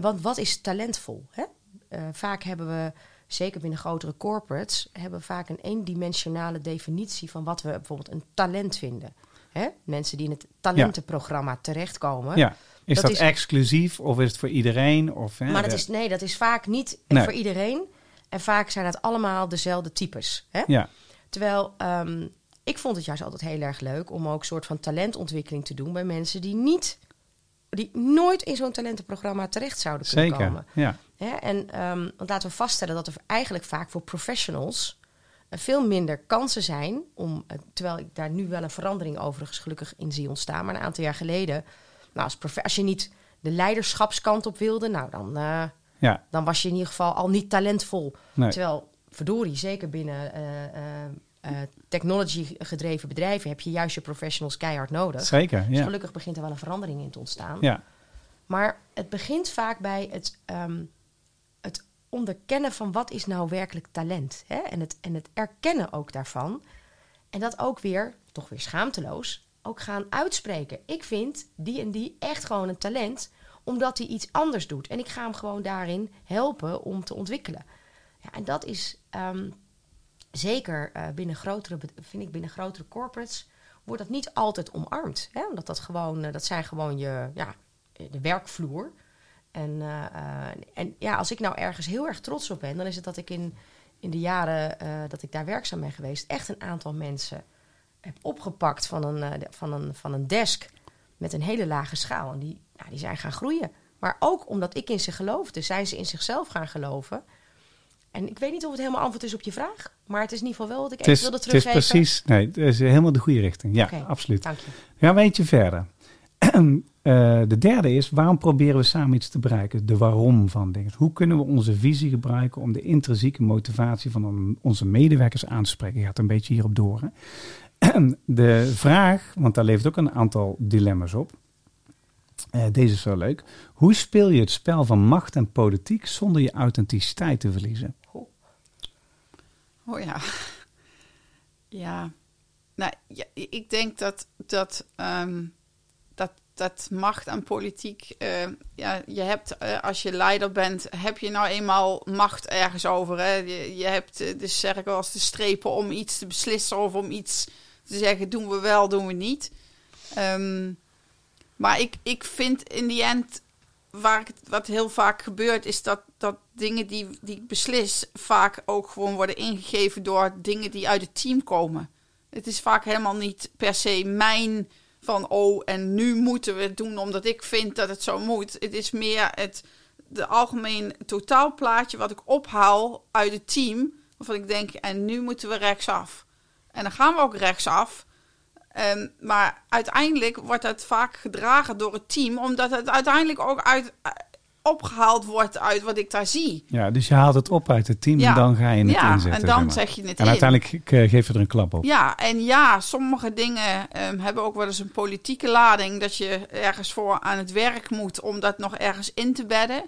want wat is talentvol? Hè? Eh, vaak hebben we, zeker binnen grotere corporates, hebben we vaak een eendimensionale definitie van wat we bijvoorbeeld een talent vinden. Hè? Mensen die in het talentenprogramma terechtkomen. Ja. Is Dat dat, is- exclusief of is het voor iedereen? Of, hè, Maar dat is, nee, dat is vaak niet Nee. voor iedereen. En vaak zijn het allemaal dezelfde types. Hè? Ja, Terwijl ehm, ik vond het juist altijd heel erg leuk om ook een soort van talentontwikkeling te doen bij mensen die niet, die nooit in zo'n talentenprogramma terecht zouden kunnen zeker. komen. Ja. Hè? En ehm, want laten we vaststellen dat er eigenlijk vaak voor professionals veel minder kansen zijn om, eh, terwijl ik daar nu wel een verandering overigens gelukkig in zie ontstaan, maar een aantal jaar geleden, nou, als, als je niet de leiderschapskant op wilde, nou dan, eh, ja, dan was je in ieder geval al niet talentvol. nee. Terwijl, verdorie, zeker binnen eh, technology gedreven bedrijven heb je juist je professionals keihard nodig. zeker. Dus Ja. gelukkig begint er wel een verandering in te ontstaan. ja, Maar het begint vaak bij het, ehm, het onderkennen van wat is nou werkelijk talent. Hè? En, het, en het erkennen ook daarvan. En dat ook weer, toch weer schaamteloos, ook gaan uitspreken. Ik vind die en die echt gewoon een talent, omdat hij iets anders doet. En ik ga hem gewoon daarin helpen om te ontwikkelen. Ja, en dat is ehm, zeker eh, binnen grotere, vind ik binnen grotere corporates, wordt dat niet altijd omarmd. Hè? Omdat dat gewoon, eh, dat zijn gewoon je, ja, de werkvloer. En, eh, eh, en ja, als ik nou ergens heel erg trots op ben, dan is het dat ik in, in de jaren eh, dat ik daar werkzaam ben geweest, echt een aantal mensen heb opgepakt van een, van een, van een desk met een hele lage schaal. En die, nou, die zijn gaan groeien. Maar ook omdat ik in ze geloofde, zijn ze in zichzelf gaan geloven. En ik weet niet of het helemaal antwoord is op je vraag, maar het is in ieder geval wel wat ik Het even is, wilde het is teruggeven. precies, nee, het is helemaal de goede richting. Ja, absoluut. Dank je. Gaan we eentje verder. Eh, de derde is, waarom proberen we samen iets te bereiken? De waarom van dingen. Hoe kunnen we onze visie gebruiken om de intrinsieke motivatie van on- onze medewerkers aan te spreken? Je gaat een beetje hierop door. Hè? De vraag, want daar levert ook een aantal dilemma's op. Eh, deze is wel leuk. Hoe speel je het spel van macht en politiek zonder je authenticiteit te verliezen? Oh ja. Ja. Nou, ik denk dat, dat, ehm, dat, macht en politiek. eh, ja, je hebt, eh, als je leider bent, heb je nou eenmaal macht ergens over. Hè? Je, hebt eh, de cirkels, de strepen om iets te beslissen of om iets te zeggen: doen we wel, doen we niet. Ehm, maar ik, ik vind in die end waar wat heel vaak gebeurt, is dat, dat dingen die, die ik beslis vaak ook gewoon worden ingegeven door dingen die uit het team komen. Het is vaak helemaal niet per se mijn van oh, en nu moeten we het doen omdat ik vind dat het zo moet. Het is meer het de algemeen totaalplaatje wat ik ophaal uit het team, waarvan ik denk, en nu moeten we rechtsaf. En dan gaan we ook rechtsaf. Ehm, maar uiteindelijk wordt het vaak gedragen door het team, omdat het uiteindelijk ook uit, opgehaald wordt uit wat ik daar zie. Ja, dus je haalt het op uit het team en dan ga je het ja, inzetten. en dan zeg maar. zeg je het En in. uiteindelijk geef je er een klap op. Ja, en ja, sommige dingen ehm, hebben ook wel eens een politieke lading. Dat je ergens voor aan het werk moet om dat nog ergens in te bedden.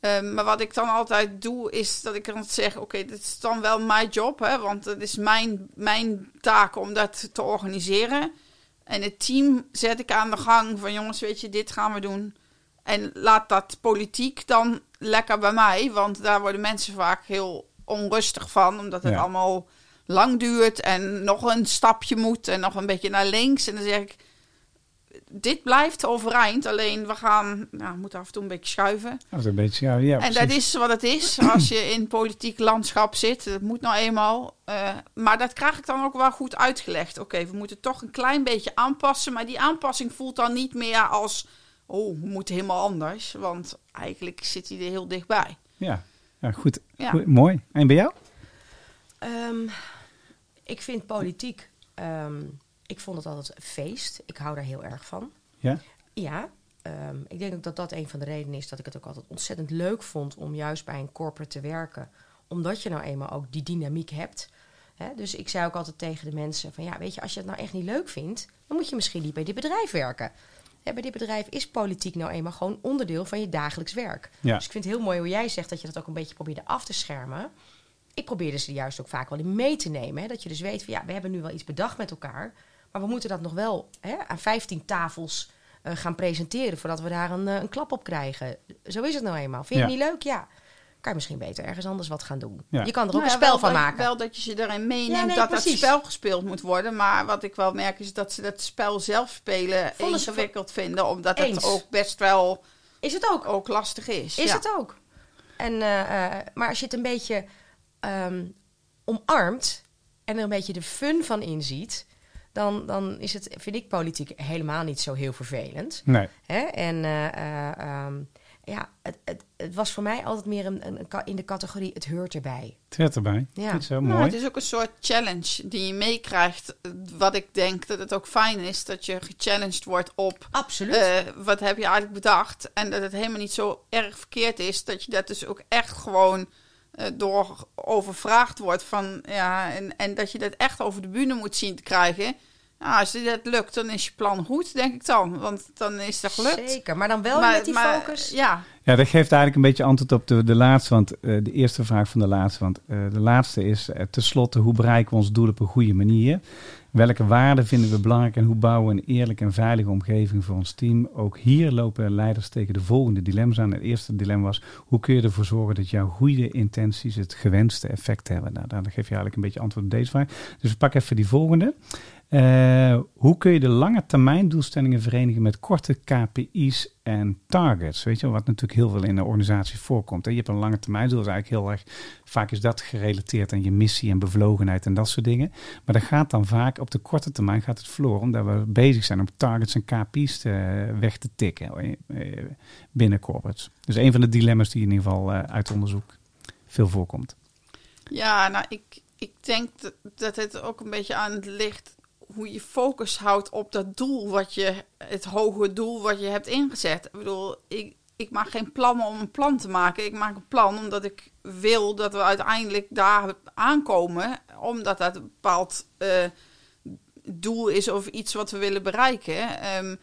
Ehm, maar wat ik dan altijd doe, is dat ik dan zeg: Oké, dit is dan wel mijn job, hè, want het is mijn, mijn taak om dat te organiseren. En het team zet ik aan de gang van: jongens, weet je, dit gaan we doen. En laat dat politiek dan lekker bij mij, want daar worden mensen vaak heel onrustig van, omdat het Ja. allemaal lang duurt en nog een stapje moet en nog een beetje naar links. En dan zeg ik, dit blijft overeind, alleen we gaan, nou, we moeten af en toe een beetje schuiven. Is een beetje, ja, ja en dat is wat het is als je in politiek landschap zit. Dat moet nou eenmaal. Eh, maar dat krijg ik dan ook wel goed uitgelegd. Oké, we moeten toch een klein beetje aanpassen, maar die aanpassing voelt dan niet meer als, oh, we moeten helemaal anders, want eigenlijk zit hij er heel dichtbij. Ja, ja goed. Ja. Goed, Mooi. En bij jou? Ehm, ik vind politiek, ehm, ik vond het altijd een feest. Ik hou daar heel erg van. Ja? Ja, ehm, ik denk ook dat dat een van de redenen is dat ik het ook altijd ontzettend leuk vond om juist bij een corporate te werken. Omdat je nou eenmaal ook die dynamiek hebt. Hè? Dus ik zei ook altijd tegen de mensen van ja, weet je, als je het nou echt niet leuk vindt, dan moet je misschien niet bij dit bedrijf werken. Bij dit bedrijf is politiek nou eenmaal gewoon onderdeel van je dagelijks werk. Ja. Dus ik vind het heel mooi hoe jij zegt dat je dat ook een beetje probeerde af te schermen. Ik probeerde ze juist ook vaak wel in mee te nemen. Hè? Dat je dus weet van ja, we hebben nu wel iets bedacht met elkaar. Maar we moeten dat nog wel hè, aan 15 tafels eh, gaan presenteren voordat we daar een, eh, een klap op krijgen. Zo is het nou eenmaal. Vind je het niet leuk? Ja. Kan je misschien beter ergens anders wat gaan doen. Ja. Je kan er ook Nou een spel wel van dat- maken. Wel dat je ze erin meeneemt Ja, nee, dat dat precies. spel gespeeld moet worden. Maar wat ik wel merk is dat ze dat spel zelf spelen Vonden ze ingewikkeld vinden. Omdat Eens. het ook best wel Is het ook? ook lastig is. Is ja. het ook. En, eh, eh, maar als je het een beetje ehm, omarmt en er een beetje de fun van inziet, dan, dan is het, vind ik politiek helemaal niet zo heel vervelend. Nee. Hè? En eh, eh, ehm, ja, het, het, het was voor mij altijd meer een, een, in de categorie het hoort erbij. Het werd erbij. Ja. Nou, mooi. het is ook een soort challenge die je meekrijgt. Wat ik denk dat het ook fijn is, dat je gechallenged wordt op Absoluut. eh, wat heb je eigenlijk bedacht. En dat het helemaal niet zo erg verkeerd is. Dat je dat dus ook echt gewoon eh, door overvraagd wordt. Van, ja, en, en dat je dat echt over de bühne moet zien te krijgen. Ja, als je dat lukt, dan is je plan goed, denk ik dan. Want dan is dat gelukt. Zeker, maar dan wel met die focus. Ja, Ja, dat geeft eigenlijk een beetje antwoord op de, de laatste, want eh, de eerste vraag van de laatste. Want eh, de laatste is eh, tenslotte, hoe bereiken we ons doel op een goede manier? Welke waarden vinden we belangrijk en hoe bouwen we een eerlijke en veilige omgeving voor ons team? Ook hier lopen leiders tegen de volgende dilemma's aan. Het eerste dilemma was, hoe kun je ervoor zorgen dat jouw goede intenties het gewenste effect hebben? Nou, dan geef je eigenlijk een beetje antwoord op deze vraag. Dus we pakken even die volgende. Eh, hoe kun je de lange termijn doelstellingen verenigen met korte KPI's en targets? Weet je, wat natuurlijk heel veel in de organisatie voorkomt. hè. Je hebt een lange termijn doel, is eigenlijk heel erg, vaak is dat gerelateerd aan je missie en bevlogenheid en dat soort dingen. Maar dat gaat dan vaak op de korte termijn gaat het verloren, omdat we bezig zijn om targets en KPI's te, weg te tikken eh, binnen corporates. Dus een van de dilemma's die in ieder geval eh, uit onderzoek veel voorkomt. Ja, nou, ik, ik denk dat, het ook een beetje aan het ligt hoe je focus houdt op dat doel wat je, het hoge doel wat je hebt ingezet. Ik bedoel, ik, ik maak geen plannen om een plan te maken. Ik maak een plan omdat ik wil dat we uiteindelijk daar aankomen, omdat dat een bepaald eh, doel is of iets wat we willen bereiken. Ehm,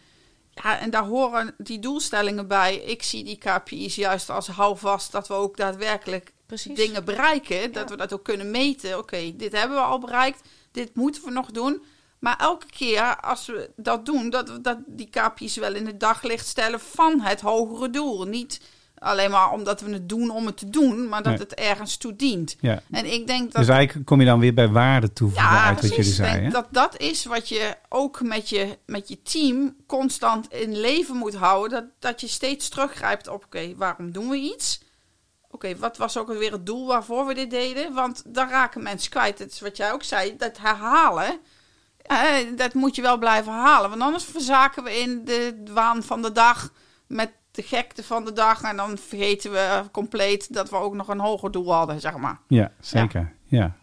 ja, en daar horen die doelstellingen bij. Ik zie die KPI's juist als houvast dat we ook daadwerkelijk Precies. dingen bereiken. Dat Ja. we dat ook kunnen meten. Oké, dit hebben we al bereikt. Dit moeten we nog doen. Maar elke keer als we dat doen, dat we dat die KPI's wel in het daglicht stellen van het hogere doel. Niet alleen maar omdat we het doen om het te doen, maar dat Nee. het ergens toe dient. Ja. En ik denk dat Dus eigenlijk kom je dan weer bij waarde toevoegen ja, uit wat jullie zeiden. hè? dat dat is wat je ook met je, met je team constant in leven moet houden. Dat, dat je steeds teruggrijpt op, oké, waarom doen we iets? Oké, wat was ook alweer het doel waarvoor we dit deden? Want dan raken mensen kwijt. Het is wat jij ook zei, dat herhalen. Eh, dat moet je wel blijven herhalen. Want anders verzaken we in de waan van de dag met de gekte van de dag. En dan vergeten we compleet dat we ook nog een hoger doel hadden, zeg maar. Ja, zeker. Ja.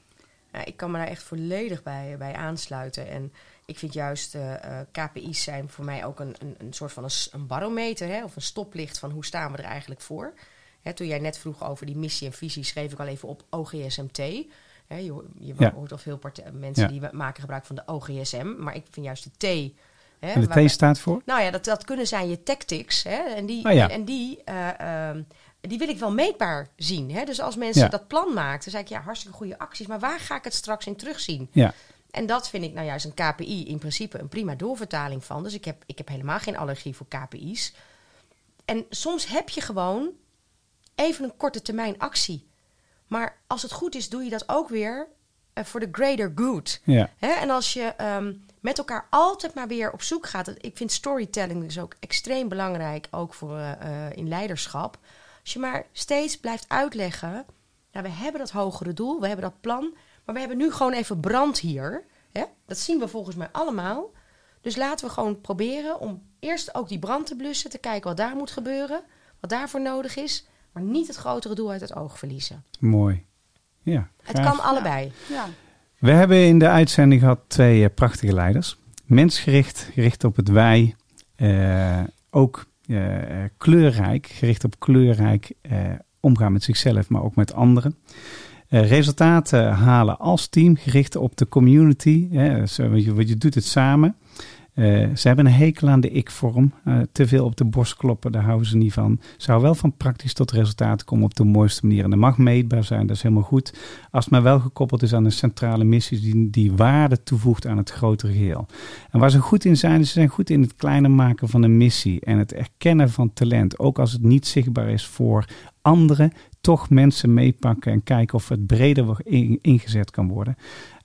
Ja, ik kan me daar echt volledig bij, bij aansluiten. En ik vind juist eh, eh, KPI's zijn voor mij ook een, een, een soort van een barometer hè, of een stoplicht van hoe staan we er eigenlijk voor. Hè, toen jij net vroeg over die missie en visie, schreef ik al even op OGSMT. Hè, je, ho- je Ja. hoort al veel mensen Ja. die maken gebruik van de OGSM, maar ik vind juist de T. Hè, En de waarbij- T staat voor? nou ja, dat, dat kunnen zijn je tactics. Hè? En die, Oh ja. en die, eh, ehm, die wil ik wel meetbaar zien. Hè? Dus als mensen Ja. dat plan maken, dan zeg ik ja, hartstikke goede acties. Maar waar ga ik het straks in terugzien? Ja. En dat vind ik nou juist een KPI in principe een prima doorvertaling van. Dus ik heb, ik heb helemaal geen allergie voor KPI's. En soms heb je gewoon even een korte termijn actie. Maar als het goed is, doe je dat ook weer eh, voor de greater good. Ja. Hè? En als je ehm, met elkaar altijd maar weer op zoek gaat. Ik vind storytelling dus ook extreem belangrijk, ook voor, eh, in leiderschap. Als je maar steeds blijft uitleggen. Nou, we hebben dat hogere doel, we hebben dat plan. Maar we hebben nu gewoon even brand hier. Hè? Dat zien we volgens mij allemaal. Dus laten we gewoon proberen om eerst ook die brand te blussen. Te kijken wat daar moet gebeuren. Wat daarvoor nodig is. Maar niet het grotere doel uit het oog verliezen. Mooi. Ja. Het kan allebei. Ja. We hebben in de uitzending gehad twee eh, prachtige leiders. Mensgericht, gericht op het wij. Eh, ook eh, kleurrijk, gericht op kleurrijk eh, omgaan met zichzelf, maar ook met anderen. Eh, resultaten halen als team, gericht op de community. Hè, je, want je doet het samen. Eh, ze hebben een hekel aan de ik-vorm. Eh, te veel op de borst kloppen, daar houden ze niet van. Houden wel van praktisch tot resultaten komen op de mooiste manier. En dat mag meetbaar zijn, dat is helemaal goed. Als het maar wel gekoppeld is aan een centrale missie die, die waarde toevoegt aan het grotere geheel. En waar ze goed in zijn, ze zijn goed in het kleiner maken van een missie. En het erkennen van talent. Ook als het niet zichtbaar is voor anderen. Toch mensen meepakken en kijken of het breder in- ingezet kan worden.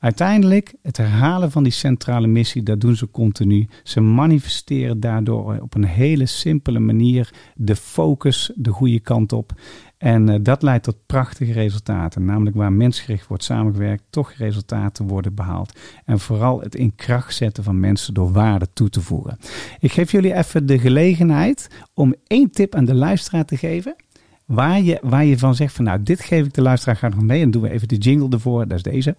Uiteindelijk, het herhalen van die centrale missie, dat doen ze continu. Ze manifesteren daardoor op een hele simpele manier de focus de goede kant op. En eh, dat leidt tot prachtige resultaten. Namelijk waar mensgericht wordt samengewerkt, toch resultaten worden behaald. En vooral het in kracht zetten van mensen door waarde toe te voegen. Ik geef jullie even de gelegenheid om één tip aan de luisteraar te geven. Waar je, waar je van zegt van nou, dit geef ik de luisteraar graag nog mee. En doen we even de jingle ervoor. Dat is deze.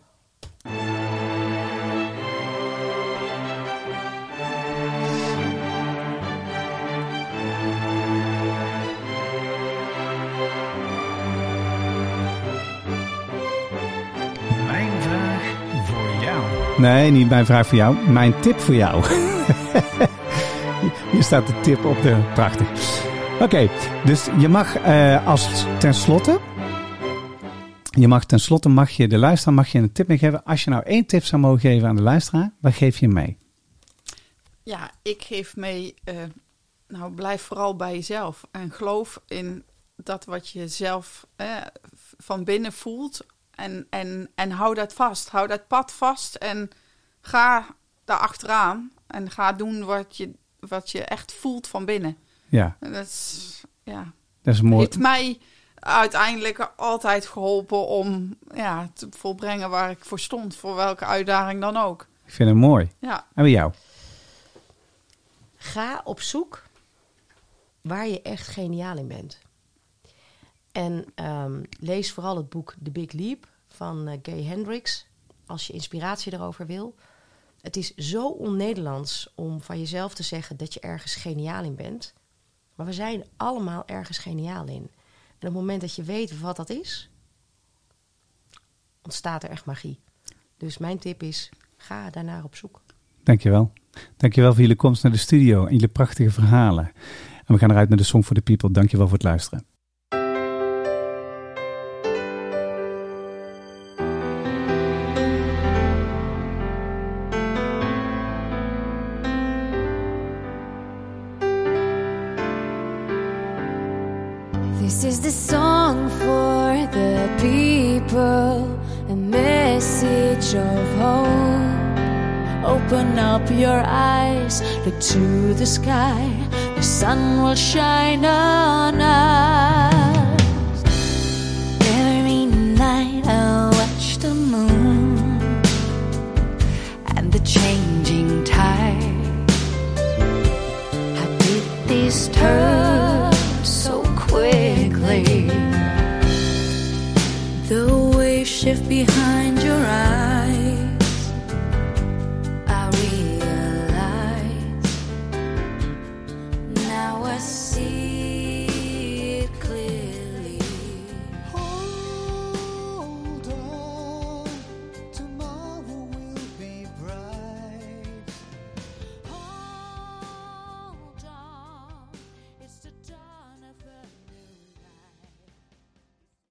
Nee, niet mijn vraag voor jou. Mijn tip voor jou. Hier staat de tip op de. Prachtig. Oké, dus je mag eh, als tenslotte. Je mag tenslotte mag je de luisteraar mag je een tip meegeven. Als je nou één tip zou mogen geven aan de luisteraar, wat geef je mee? Ja, ik geef mee, eh, nou blijf vooral bij jezelf en geloof in dat wat je zelf eh, van binnen voelt en, en, en hou dat vast. Hou dat pad vast en ga daar achteraan en ga doen wat je, wat je echt voelt van binnen. Ja, En Dat is, ja, dat is mooi. heeft mij uiteindelijk altijd geholpen om ja, te volbrengen waar ik voor stond, voor welke uitdaging dan ook. Ik vind het mooi. Ja, En bij jou? Ga op zoek waar je echt geniaal in bent. En ehm, lees vooral het boek The Big Leap van eh, Gay Hendricks. Als je inspiratie erover wil. Het is zo on-Nederlands om van jezelf te zeggen dat je ergens geniaal in bent. Maar we zijn allemaal ergens geniaal in. En op het moment dat je weet wat dat is, ontstaat er echt magie. Dus mijn tip is, ga daarnaar op zoek. Dankjewel. Dankjewel voor jullie komst naar de studio en jullie prachtige verhalen. En we gaan eruit met de Song for the People. Dankjewel voor het luisteren. Sky, the sun will shine